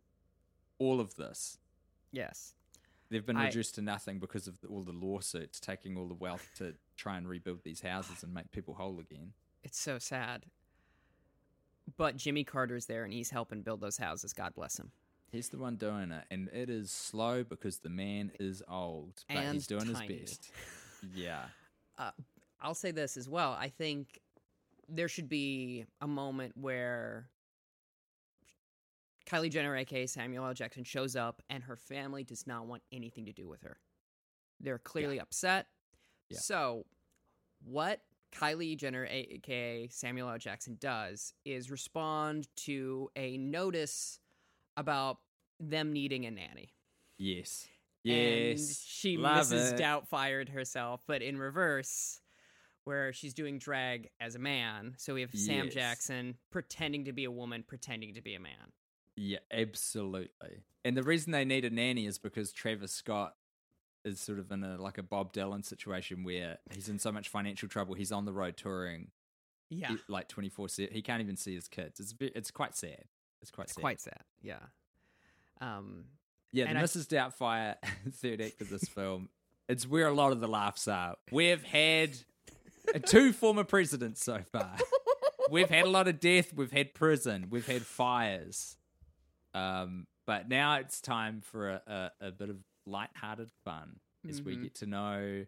S3: all of this.
S1: yes.
S3: They've been
S1: I-
S3: reduced to nothing because of all the lawsuits taking all the wealth to try and rebuild these houses and make people whole again.
S1: It's so sad. But Jimmy Carter's there and he's helping build those houses. God bless him.
S3: He's the one doing it, and it is slow because the man is old, but
S1: And
S3: he's doing
S1: tiny.
S3: his best. Yeah, uh,
S1: I'll say this as well. I think there should be a moment where Kylie Jenner, aka Samuel L. Jackson, shows up and her family does not want anything to do with her. They're clearly upset.
S3: Yeah.
S1: So, what Kylie Jenner, aka Samuel L. Jackson, does is respond to a notice about them needing a nanny.
S3: yes,
S1: And
S3: yes.
S1: she
S3: Love
S1: Mrs.
S3: it.
S1: Doubtfired herself, but in reverse, where she's doing drag as a man. So we have Sam Jackson pretending to be a woman, pretending to be a man.
S3: Yeah, absolutely. And the reason they need a nanny is because Travis Scott is sort of in a like a Bob Dylan situation where he's in so much financial trouble. He's on the road touring,
S1: Yeah,
S3: like twenty four seven. He can't even see his kids. It's it's quite sad. It's quite
S1: it's
S3: sad.
S1: quite sad. Yeah. Um,
S3: yeah. The
S1: and I-
S3: Mrs. Doubtfire third act of this film. It's where a lot of the laughs are. We've had two former presidents so far. We've had a lot of death. We've had prison. We've had fires. Um, but now it's time for a, a, a bit of light-hearted fun as we
S1: Mhm.
S3: get to know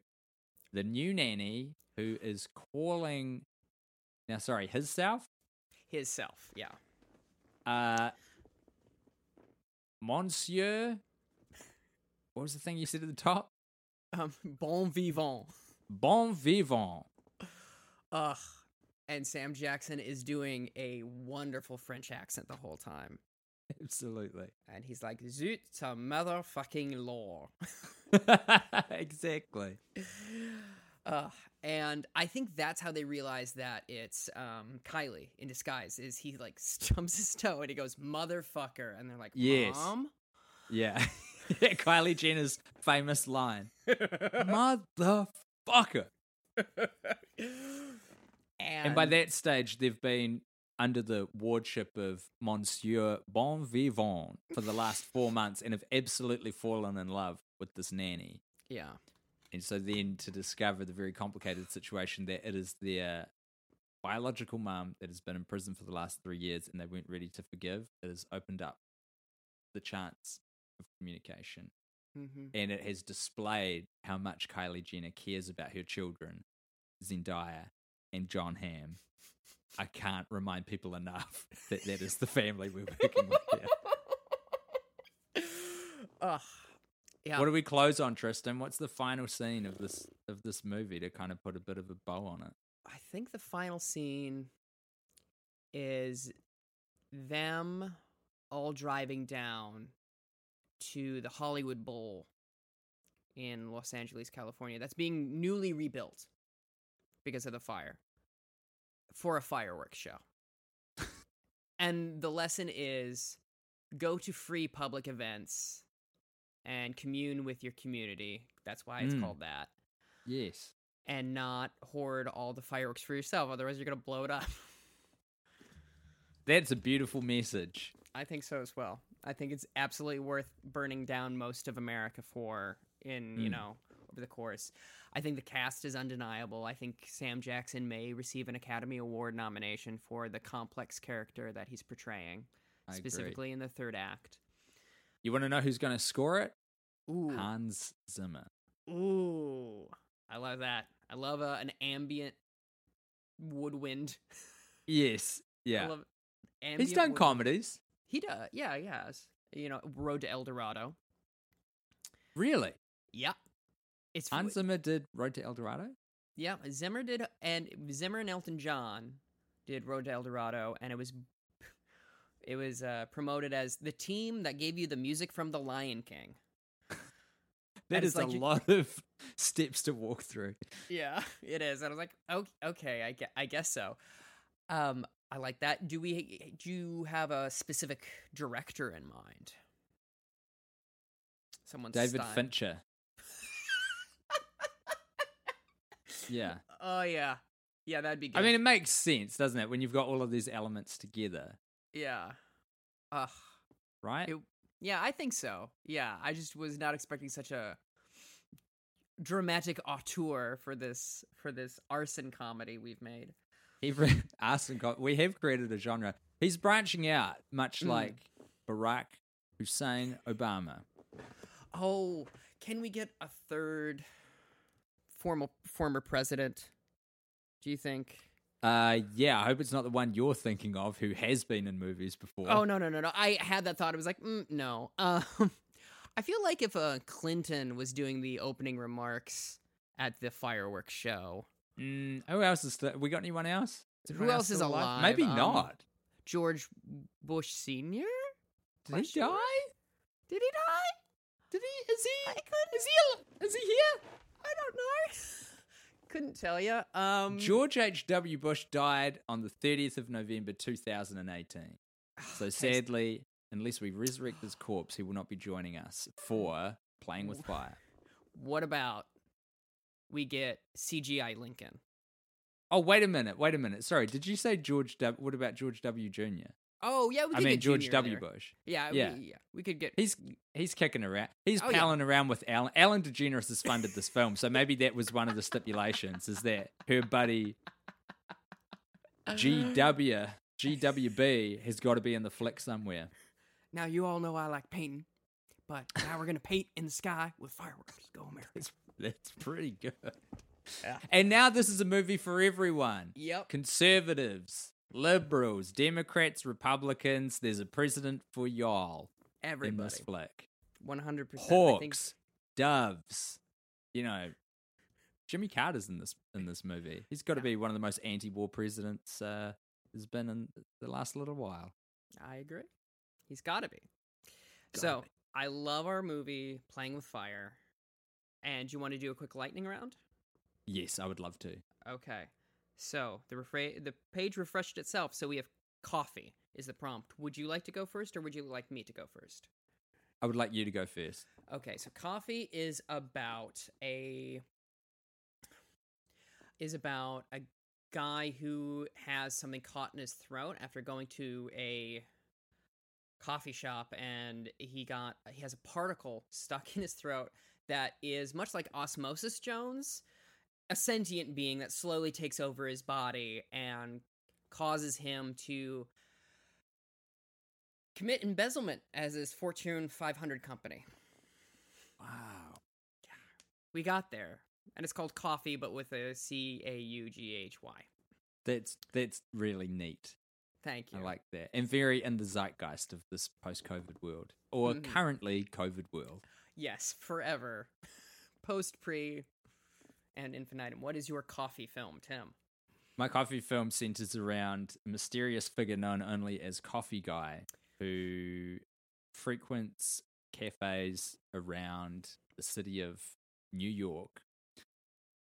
S3: the new nanny who is calling. Now, sorry, his self.
S1: his self. Yeah.
S3: Uh, Monsieur. What was the thing you said at the top?
S1: Um, bon vivant.
S3: Bon vivant.
S1: Ugh. And Sam Jackson is doing a wonderful French accent the whole time.
S3: Absolutely.
S1: And he's like, Zut, a motherfucking law.
S3: exactly.
S1: Uh, and I think that's how they realize that it's um, Kylie in disguise. Is he like stumps his toe and he goes motherfucker, and they're like,
S3: Yes.
S1: Mom,
S3: Yeah. yeah. Kylie Jenner's famous line Motherfucker.
S1: and,
S3: And by that stage, they've been under the wardship of Monsieur Bon Vivant for the last four months and have absolutely fallen in love with this nanny.
S1: yeah,
S3: And so then to discover the very complicated situation that it is their biological mom that has been in prison for the last three years and they weren't ready to forgive, it has opened up the chance of communication.
S1: hmm
S3: And it has displayed how much Kylie Jenner cares about her children, Zendaya and Jon Hamm. I can't remind people enough that that is the family we're working with here.
S1: Ugh, yeah.
S3: What do we close on, Tristan? What's the final scene of this of this movie to kind of put a bit of a bow on it?
S1: I think the final scene is them all driving down to the Hollywood Bowl in Los Angeles, California. That's being newly rebuilt because of the fire for a fireworks show. and the lesson is go to free public events and commune with your community. That's why it's
S3: Mm.
S1: called that.
S3: Yes.
S1: And not hoard all the fireworks for yourself. Otherwise, you're going to blow it up.
S3: That's a beautiful message.
S1: I think so as well. I think it's absolutely worth burning down most of America for in, you
S3: Mm.
S1: know, over the course. I think the cast is undeniable. I think Sam Jackson may receive an Academy Award nomination for the complex character that he's portraying,
S3: I agree.
S1: specifically in the third act.
S3: You want to know who's going to score it?
S1: Ooh.
S3: Hans Zimmer.
S1: Ooh. I love that. I love uh, an ambient woodwind.
S3: Yes.
S1: I
S3: Yeah.
S1: love
S3: He's done
S1: woodwind.
S3: comedies.
S1: He does. Yeah, he has. You know, Road to El Dorado.
S3: Really?
S1: Yeah. It's
S3: Hans Zimmer did Road to El Dorado?
S1: Yeah, Zimmer did, and Zimmer and Elton John did Road to El Dorado, and it was it was uh, promoted as the team that gave you the music from The Lion King.
S3: That is
S1: like
S3: a
S1: you-
S3: lot of steps to walk through.
S1: Yeah, it is. And I was like, oh, okay, I guess, I guess so. Um, I like that. Do we? Do you have a specific director in mind? Someone
S3: David
S1: style.
S3: Fincher. yeah.
S1: Oh yeah, yeah, that'd be good.
S3: I mean, it makes sense, doesn't it, when you've got all of these elements together,
S1: yeah. Ugh.
S3: right?
S1: It- Yeah, I think so. Yeah, I just was not expecting such a dramatic auteur for this for this arson comedy we've made.
S3: He re- Arson we have created a genre. He's branching out, much
S1: Mm.
S3: like Barack Hussein Obama.
S1: Oh, can we get a third formal former president? Do you think?
S3: Uh, yeah, I hope it's not the one you're thinking of who has been in movies before.
S1: Oh no no no no! I had that thought. It was like mm, no. Um, I feel like if uh, Clinton was doing the opening remarks at the fireworks show,
S3: Mm, who else is th- we got anyone else?
S1: Who else is
S3: still
S1: alive?
S3: Maybe
S1: Um,
S3: not.
S1: George Bush Senior.
S3: Did he die?
S1: Did he die?
S3: Did he? Is he? Is he? Is he here?
S1: I don't know. Couldn't tell you. Um,
S3: George H. W. Bush died on the 30th of November 2018. So
S1: okay,
S3: sadly, unless we resurrect his corpse, he will not be joining us for Playing with Fire.
S1: What about we get CGI Lincoln?
S3: Oh, wait a minute. Wait a minute. Sorry. Did you say George W? What about George W. Jr.?
S1: Oh yeah, we could
S3: I mean
S1: get
S3: George W.
S1: there.
S3: Bush.
S1: Yeah,
S3: Yeah.
S1: We, yeah, we could get.
S3: He's he's kicking around. He's
S1: Oh, yeah.
S3: palling around with Ellen. Ellen DeGeneres has funded this film, so maybe that was one of the stipulations. Is that her buddy GW GWB has got to be in the flick somewhere.
S1: Now you all know I like painting, but now we're gonna paint in the sky with fireworks. Go America!
S3: That's, that's pretty good.
S1: Yeah.
S3: And now this is a movie for everyone.
S1: Yep.
S3: Conservatives, liberals, Democrats, Republicans. There's a president for y'all in
S1: Everybody,
S3: this flick.
S1: one hundred percent.
S3: Hawks, doves. You know, Jimmy Carter's in this in this movie. He's got to be one of the most anti-war presidents uh, has been in the last little while.
S1: I agree. He's got to be.
S3: Gotta
S1: so
S3: be.
S1: I love our movie Playing with Fire. And you want to do a quick lightning round?
S3: Yes, I would love to.
S1: Okay. So the refra- the page refreshed itself. So we have coffee is the prompt. Would you like to go first, or would you like me to go first?
S3: I would like you to go first.
S1: Okay. So coffee is about a is about a guy who has something caught in his throat after going to a coffee shop and he got he has a particle stuck in his throat that is much like osmosis jones a sentient being that slowly takes over his body and causes him to commit embezzlement as his fortune 500 company
S3: Wow. Yeah.
S1: we got there and it's called coffee but with a c a u g h y
S3: That's that's really neat.
S1: thank you
S3: I like that. And very in the zeitgeist of this post-COVID world or
S1: Mhm.
S3: currently COVID world.
S1: yes forever post pre and infinitum what is your coffee film tim
S3: My coffee film centers around a mysterious figure known only as Coffee Guy, who frequents cafes around the city of New York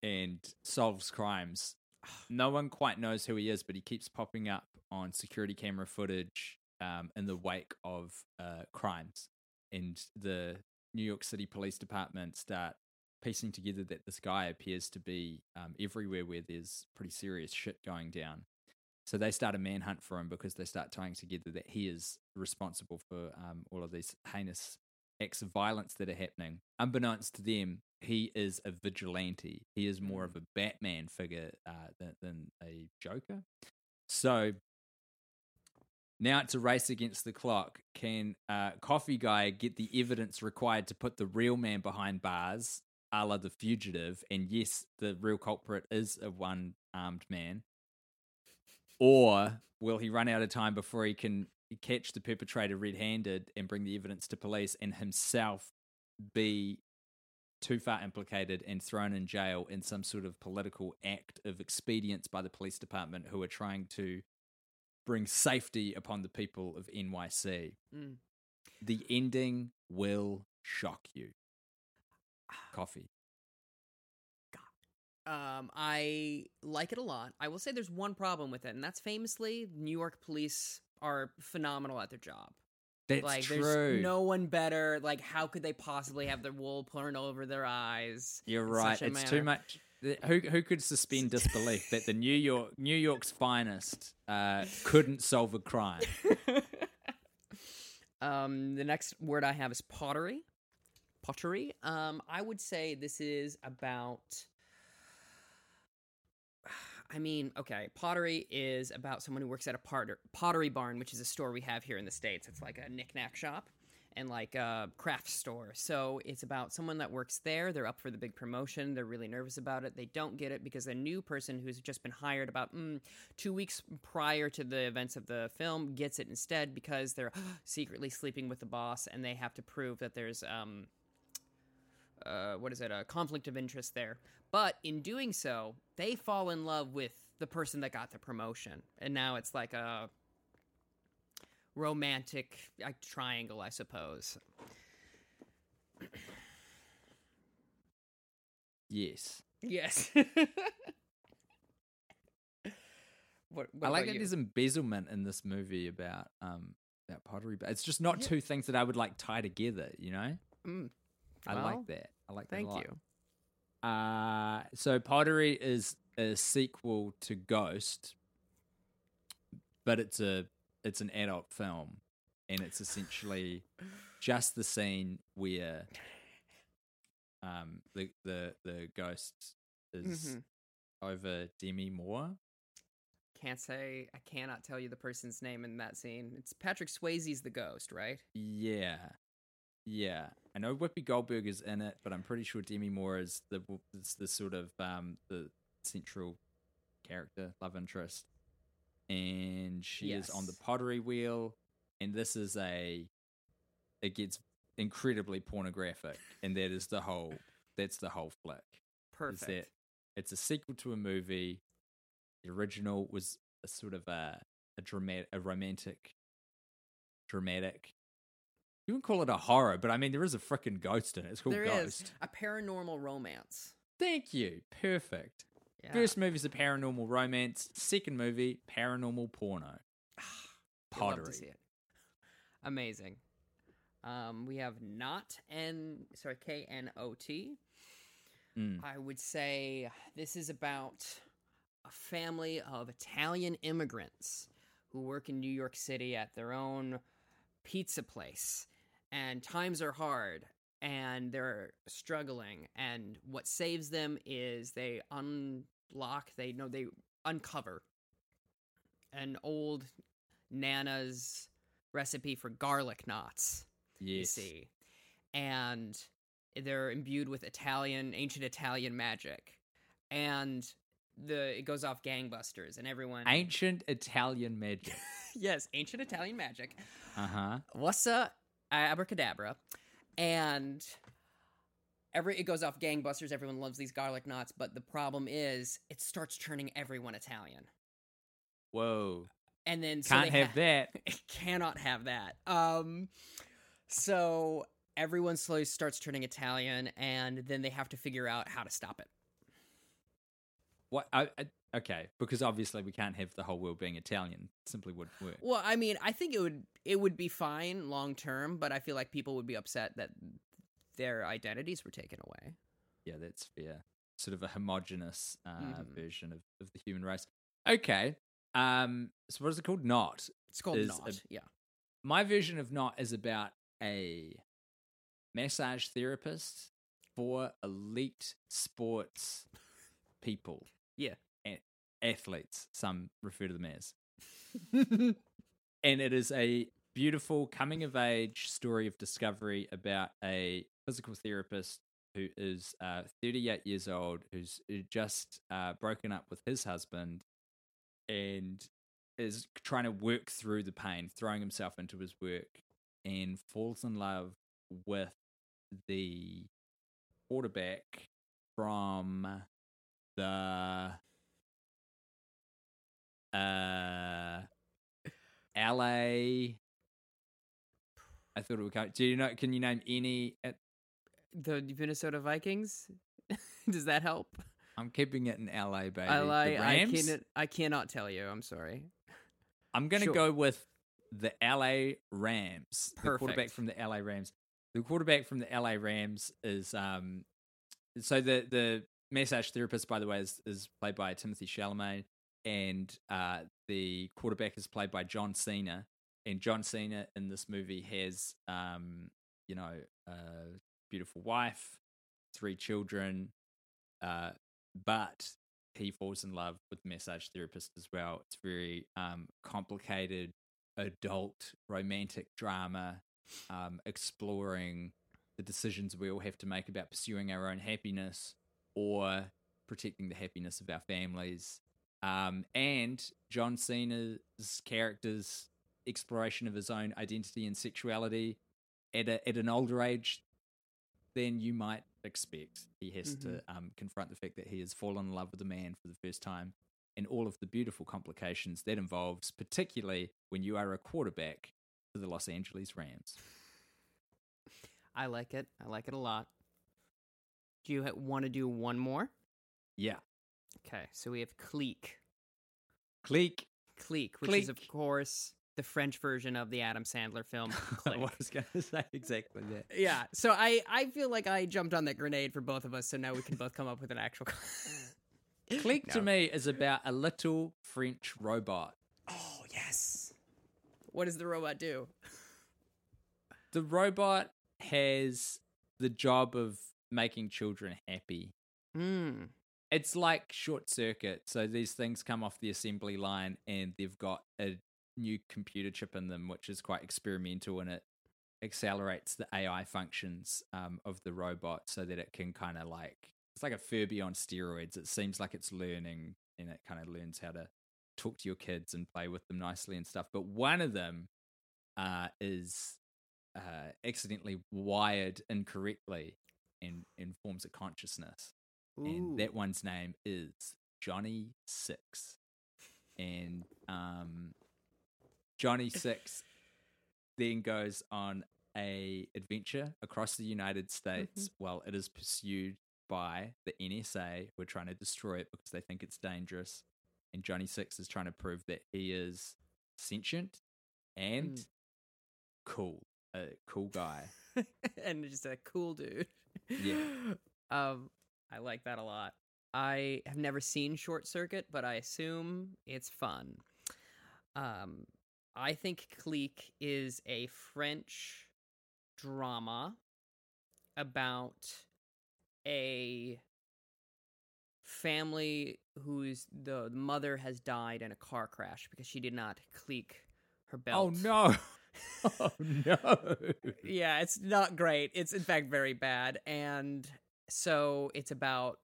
S3: and solves crimes. No one quite knows who he is, but he keeps popping up on security camera footage um, in the wake of uh, crimes. And the New York City Police Department start piecing together that this guy appears to be um, everywhere where there's pretty serious shit going down. So they start a manhunt for him because they start tying together that he is responsible for um, all of these heinous acts of violence that are happening. Unbeknownst to them, he is a vigilante. He is more of a Batman figure uh, than, than a Joker. So now it's a race against the clock. Can uh, Coffee Guy get the evidence required to put the real man behind bars, a la the fugitive? And yes, the real culprit is a one armed man. Or will he run out of time before he can catch the perpetrator red handed and bring the evidence to police and himself be too far implicated and thrown in jail in some sort of political act of expedience by the police department who are trying to bring safety upon the people of NYC.
S1: Mm.
S3: The ending will shock you. Coffee.
S1: Um, I like it a lot. I will say there's one problem with it, and that's famously New York police are phenomenal at their job.
S3: That's
S1: like
S3: true.
S1: there's no one better. Like how could they possibly have their wool pulled over their eyes?
S3: You're right. It's too much. Who who could suspend disbelief that the New York New York's finest uh, couldn't solve a crime?
S1: um, the next word I have is pottery. Pottery. Um, I would say this is about. I mean, okay, pottery is about someone who works at a potter- pottery barn, which is a store we have here in the states. It's like a knickknack shop and like a craft store. So it's about someone that works there. They're up for the big promotion. They're really nervous about it. They don't get it because a new person who's just been hired about mm, two weeks prior to the events of the film gets it instead because they're secretly sleeping with the boss and they have to prove that there's um uh, what is it a conflict of interest there but in doing so they fall in love with the person that got the promotion and now it's like a romantic like, triangle i suppose
S3: Yes.
S1: yes what, what
S3: I like that
S1: you?
S3: there's embezzlement in this movie about um about pottery, but it's just not two things that I would like tie together. You know,
S1: Mm.
S3: I
S1: Well,
S3: like that. I like that.
S1: thank you
S3: Uh, so pottery is a sequel to Ghost, but it's a it's an adult film, and it's essentially just the scene where um the the the ghost is
S1: Mhm.
S3: over Demi Moore.
S1: can't say i cannot tell you the person's name in that scene it's patrick swayze's the ghost right
S3: Yeah, yeah. I know Whoopi Goldberg is in it, but I'm pretty sure Demi Moore is the is the sort of um the central character, love interest, and she is on the pottery wheel, and this is a it gets incredibly pornographic, and that is the whole that's the whole flick. Is
S1: perfect
S3: that it's a sequel to a movie. The original was a sort of a a dramatic, a romantic, dramatic. You wouldn't call it a horror, but I mean there is a freaking ghost in it. It's called
S1: There is
S3: Ghost.
S1: a paranormal romance.
S3: Thank you. Perfect.
S1: Yeah.
S3: First movie's a paranormal romance. Second movie, paranormal porno.
S1: You'd love to
S3: Pottery.
S1: see it. Amazing. Um, we have not N sorry K N O T.
S3: Mm.
S1: I would say this is about a family of Italian immigrants who work in New York City at their own pizza place. And times are hard and they're struggling. And what saves them is they unlock, they know they uncover an old Nana's recipe for garlic knots you see. And they're imbued with Italian, ancient Italian magic. And the it goes off gangbusters and everyone
S3: Ancient Italian magic.
S1: Yes, ancient Italian magic.
S3: Uh huh.
S1: What's up? Abracadabra. And every it goes off gangbusters, everyone loves these garlic knots, but the problem is it starts turning everyone Italian.
S3: Whoa.
S1: and then so
S3: Can't have
S1: ha-
S3: that.
S1: It cannot have that. Um, so everyone slowly starts turning Italian, and then they have to figure out how to stop it.
S3: What? I, I, okay, because obviously we can't have the whole world being Italian. It Simply wouldn't work.
S1: Well, I mean, I think it would it would be fine long term, but I feel like people would be upset that their identities were taken away.
S3: Yeah, that's fair. Sort of a homogenous uh,
S1: Mhm.
S3: version of, of the human race. Okay. Um. So what is it called? Not.
S1: It's called
S3: Is
S1: not.
S3: a-
S1: yeah.
S3: My version of not is about a massage therapist for elite sports people.
S1: Yeah.
S3: Athletes. Some refer to them as. and it is a beautiful coming of age story of discovery about a physical therapist who is uh, 38 years old who's uh, just uh, broken up with his husband and is trying to work through the pain throwing himself into his work and falls in love with the quarterback from the uh LA. I thought it would come. Do you know? Can you name any? uh,
S1: the Minnesota Vikings. Does that help?
S3: I'm keeping it in LA, baby.
S1: Lie. I can I cannot tell you. I'm sorry.
S3: I'm going to
S1: Sure.
S3: go with the LA Rams. The quarterback from the LA Rams. The quarterback from the LA Rams is um. So the the massage therapist, by the way, is, is played by Timothée Chalamet, and uh, the quarterback is played by John Cena. And John Cena in this movie has um, you know, a beautiful wife, three children, uh, but he falls in love with massage therapist as well. It's very um, complicated, adult, romantic drama, um, exploring the decisions we all have to make about pursuing our own happiness or protecting the happiness of our families. Um, and John Cena's character's exploration of his own identity and sexuality at, a, at an older age than you might expect. He has to um, confront the fact that he has fallen in love with a man for the first time and all of the beautiful complications that involves, particularly when you are a quarterback for the Los Angeles Rams.
S1: I like it. I like it a lot. Do you want to do one more?
S3: Yeah.
S1: Okay, so we have Clique.
S3: Clique.
S1: Clique, which is of course the French version of the Adam Sandler film
S3: I was going to say exactly that.
S1: yeah, so I I feel like I jumped on that grenade for both of us, so now we can both come up with an actual.
S3: Clique to me is about a little French robot.
S1: Oh yes. What does the robot do?
S3: The robot has the job of making children happy.
S1: Hmm.
S3: It's like short circuit. So these things come off the assembly line and they've got a new computer chip in them, which is quite experimental and it accelerates the AI functions um, of the robot so that it can kind of like it's like a Furby on steroids. It seems like it's learning and it kind of learns how to talk to your kids and play with them nicely and stuff. But one of them uh, is uh, accidentally wired incorrectly and, and forms a consciousness and that one's name is Johnny Six. And um, Johnny Six then goes on a adventure across the United States while it is pursued by the NSA who are trying to destroy it because they think it's dangerous. And Johnny Six is trying to prove that he is sentient and
S1: Mm.
S3: cool, a cool guy.
S1: and just a cool dude.
S3: Yeah.
S1: Um, I like that a lot. I have never seen Short Circuit, but I assume it's fun. Um, I think Clique is a French drama about a family whose the mother has died in a car crash because she did not clique her belt.
S3: Oh no! oh no!
S1: yeah, it's not great. It's in fact very bad. And so it's about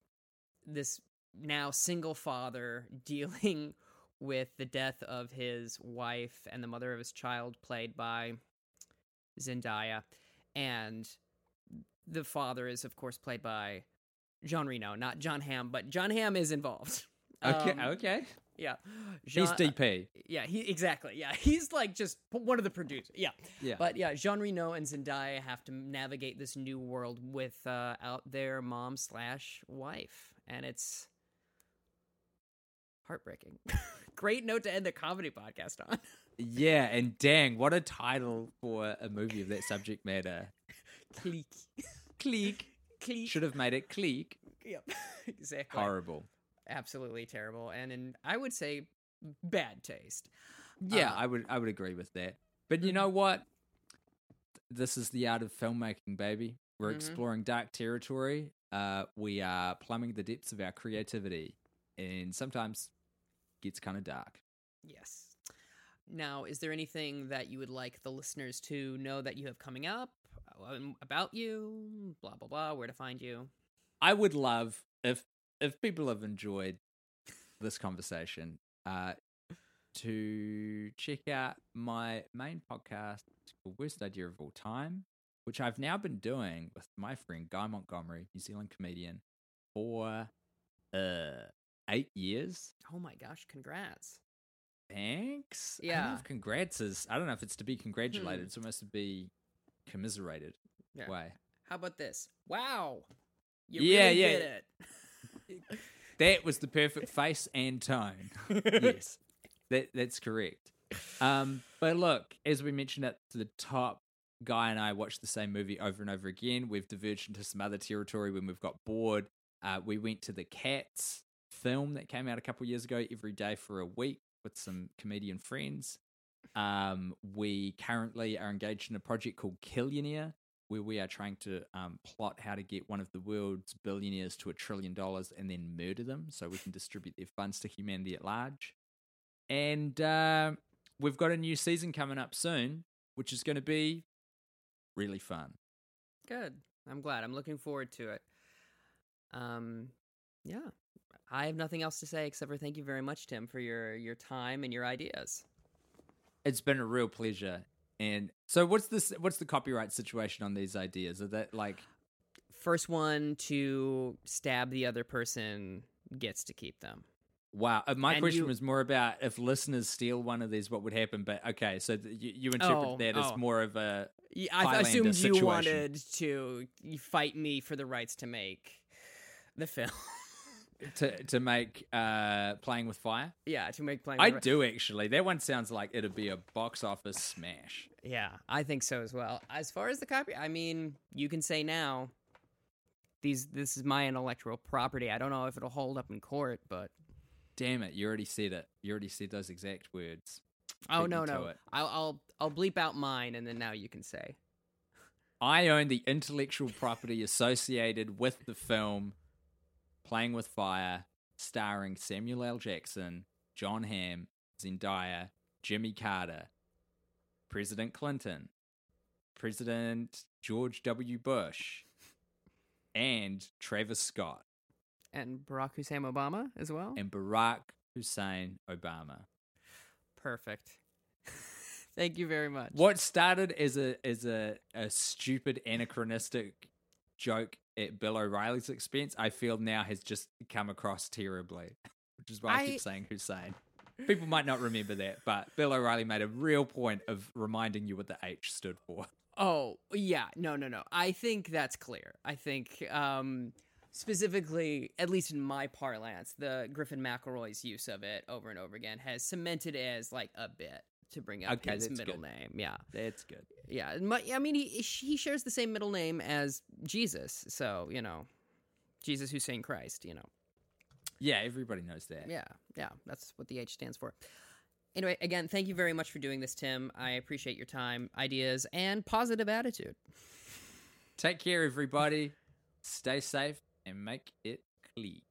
S1: this now single father dealing with the death of his wife and the mother of his child, played by Zendaya. And the father is, of course, played by Jean Reno, not Jon Hamm, but Jon Hamm is involved.
S3: Okay,
S1: Um,
S3: okay.
S1: Yeah,
S3: He's
S1: Jean-
S3: DP.
S1: Yeah, he exactly. Yeah, he's like just one of the producers. Yeah,
S3: Yeah.
S1: But yeah, Jean Reno and Zendaya have to navigate this new world with uh, out their mom slash wife, and it's heartbreaking. Great note to end the comedy podcast on.
S3: Yeah, and dang, what a title for a movie of that subject matter.
S1: Clique,
S3: Clique.
S1: clique.
S3: Should have made it clique.
S1: Yep, exactly.
S3: Horrible.
S1: Absolutely terrible, and in I would say bad taste.
S3: Yeah,
S1: Uh,
S3: I would I would agree with that. But you know what? This is the art of filmmaking, baby. We're
S1: Mhm.
S3: exploring dark territory. Uh, we are plumbing the depths of our creativity, and sometimes it gets kind of dark.
S1: Yes. Now, is there anything that you would like the listeners to know that you have coming up um, about you? Blah blah blah. Where to find you?
S3: I would love if if people have enjoyed this conversation, uh, to check out my main podcast called Worst Idea of All Time, which I've now been doing with my friend Guy Montgomery, New Zealand comedian, for uh eight years.
S1: Oh my gosh! Congrats.
S3: Thanks. I
S1: Yeah.
S3: if congrats is. I don't know if it's to be congratulated.
S1: Hmm.
S3: It's almost to be commiserated.
S1: Yeah.
S3: Way.
S1: How about this? Wow. You
S3: Yeah,
S1: really
S3: yeah.
S1: did it.
S3: That was the perfect face and tone. yes, that that's correct. Um, but look, as we mentioned at the top, Guy and I watched the same movie over and over again. We've diverged into some other territory when we've got bored. Uh, we went to the Cats film that came out a couple years ago every day for a week with some comedian friends. Um, we currently are engaged in a project called Killionaire, where we are trying to um, plot how to get one of the world's billionaires to a trillion dollars and then murder them so we can distribute their funds to humanity at large. And uh, we've got a new season coming up soon, which is going to be really fun.
S1: Good. I'm glad. I'm looking forward to it. Um, yeah. I have nothing else to say except for thank you very much, Tim, for your your time and your ideas.
S3: It's been a real pleasure. And so, what's this? What's the copyright situation on these ideas? Are that like
S1: First one to stab the other person gets to keep them.
S3: Wow. Uh, my
S1: And
S3: question
S1: you-
S3: was more about if listeners steal one of these, what would happen? But okay, so th- you, you interpret
S1: Oh,
S3: that as
S1: oh.
S3: more of a.
S1: Yeah, I assumed you wanted to fight me for the rights to make the film.
S3: To, to make uh, playing with fire,
S1: yeah, to make playing.
S3: I
S1: with
S3: do actually. That one sounds like it'd be a box office smash.
S1: Yeah, I think so as well. As far as the copy, I mean, you can say now. These, this is my intellectual property. I don't know if it'll hold up in court, but
S3: Damn it! You already said it. You already said those exact words.
S1: oh no, no. I'll, I'll, I'll bleep out mine, and then now you can say.
S3: I own the intellectual property associated with the film Playing with Fire, starring Samuel L. Jackson, Jon Hamm, Zendaya, Jimmy Carter, President Clinton, President George W. Bush, and Travis Scott,
S1: And Barack Hussein Obama as well.
S3: and Barack Hussein Obama.
S1: Perfect. Thank you very much.
S3: What started as a as a, a stupid anachronistic joke at Bill O'Reilly's expense, I feel now has just come across terribly. Which is why I,
S1: I-
S3: keep saying Hussein. People might not remember that, but Bill O'Reilly made a real point of reminding you what the H stood for.
S1: Oh, yeah. No, no, no. I think that's clear. I think um specifically, at least in my parlance, the Griffin McElroy's use of it over and over again has cemented as like a bit to bring up
S3: Okay,
S1: his middle
S3: good.
S1: name. Yeah.
S3: it's good.
S1: Yeah. I mean, he he shares the same middle name as Jesus, so, you know, Jesus Hussein Christ, you know.
S3: Yeah, everybody knows that.
S1: Yeah, yeah, that's what the H stands for. Anyway, again, thank you very much for doing this, Tim. I appreciate your time, ideas, and positive attitude.
S3: Take care, everybody. Stay safe and make it clean.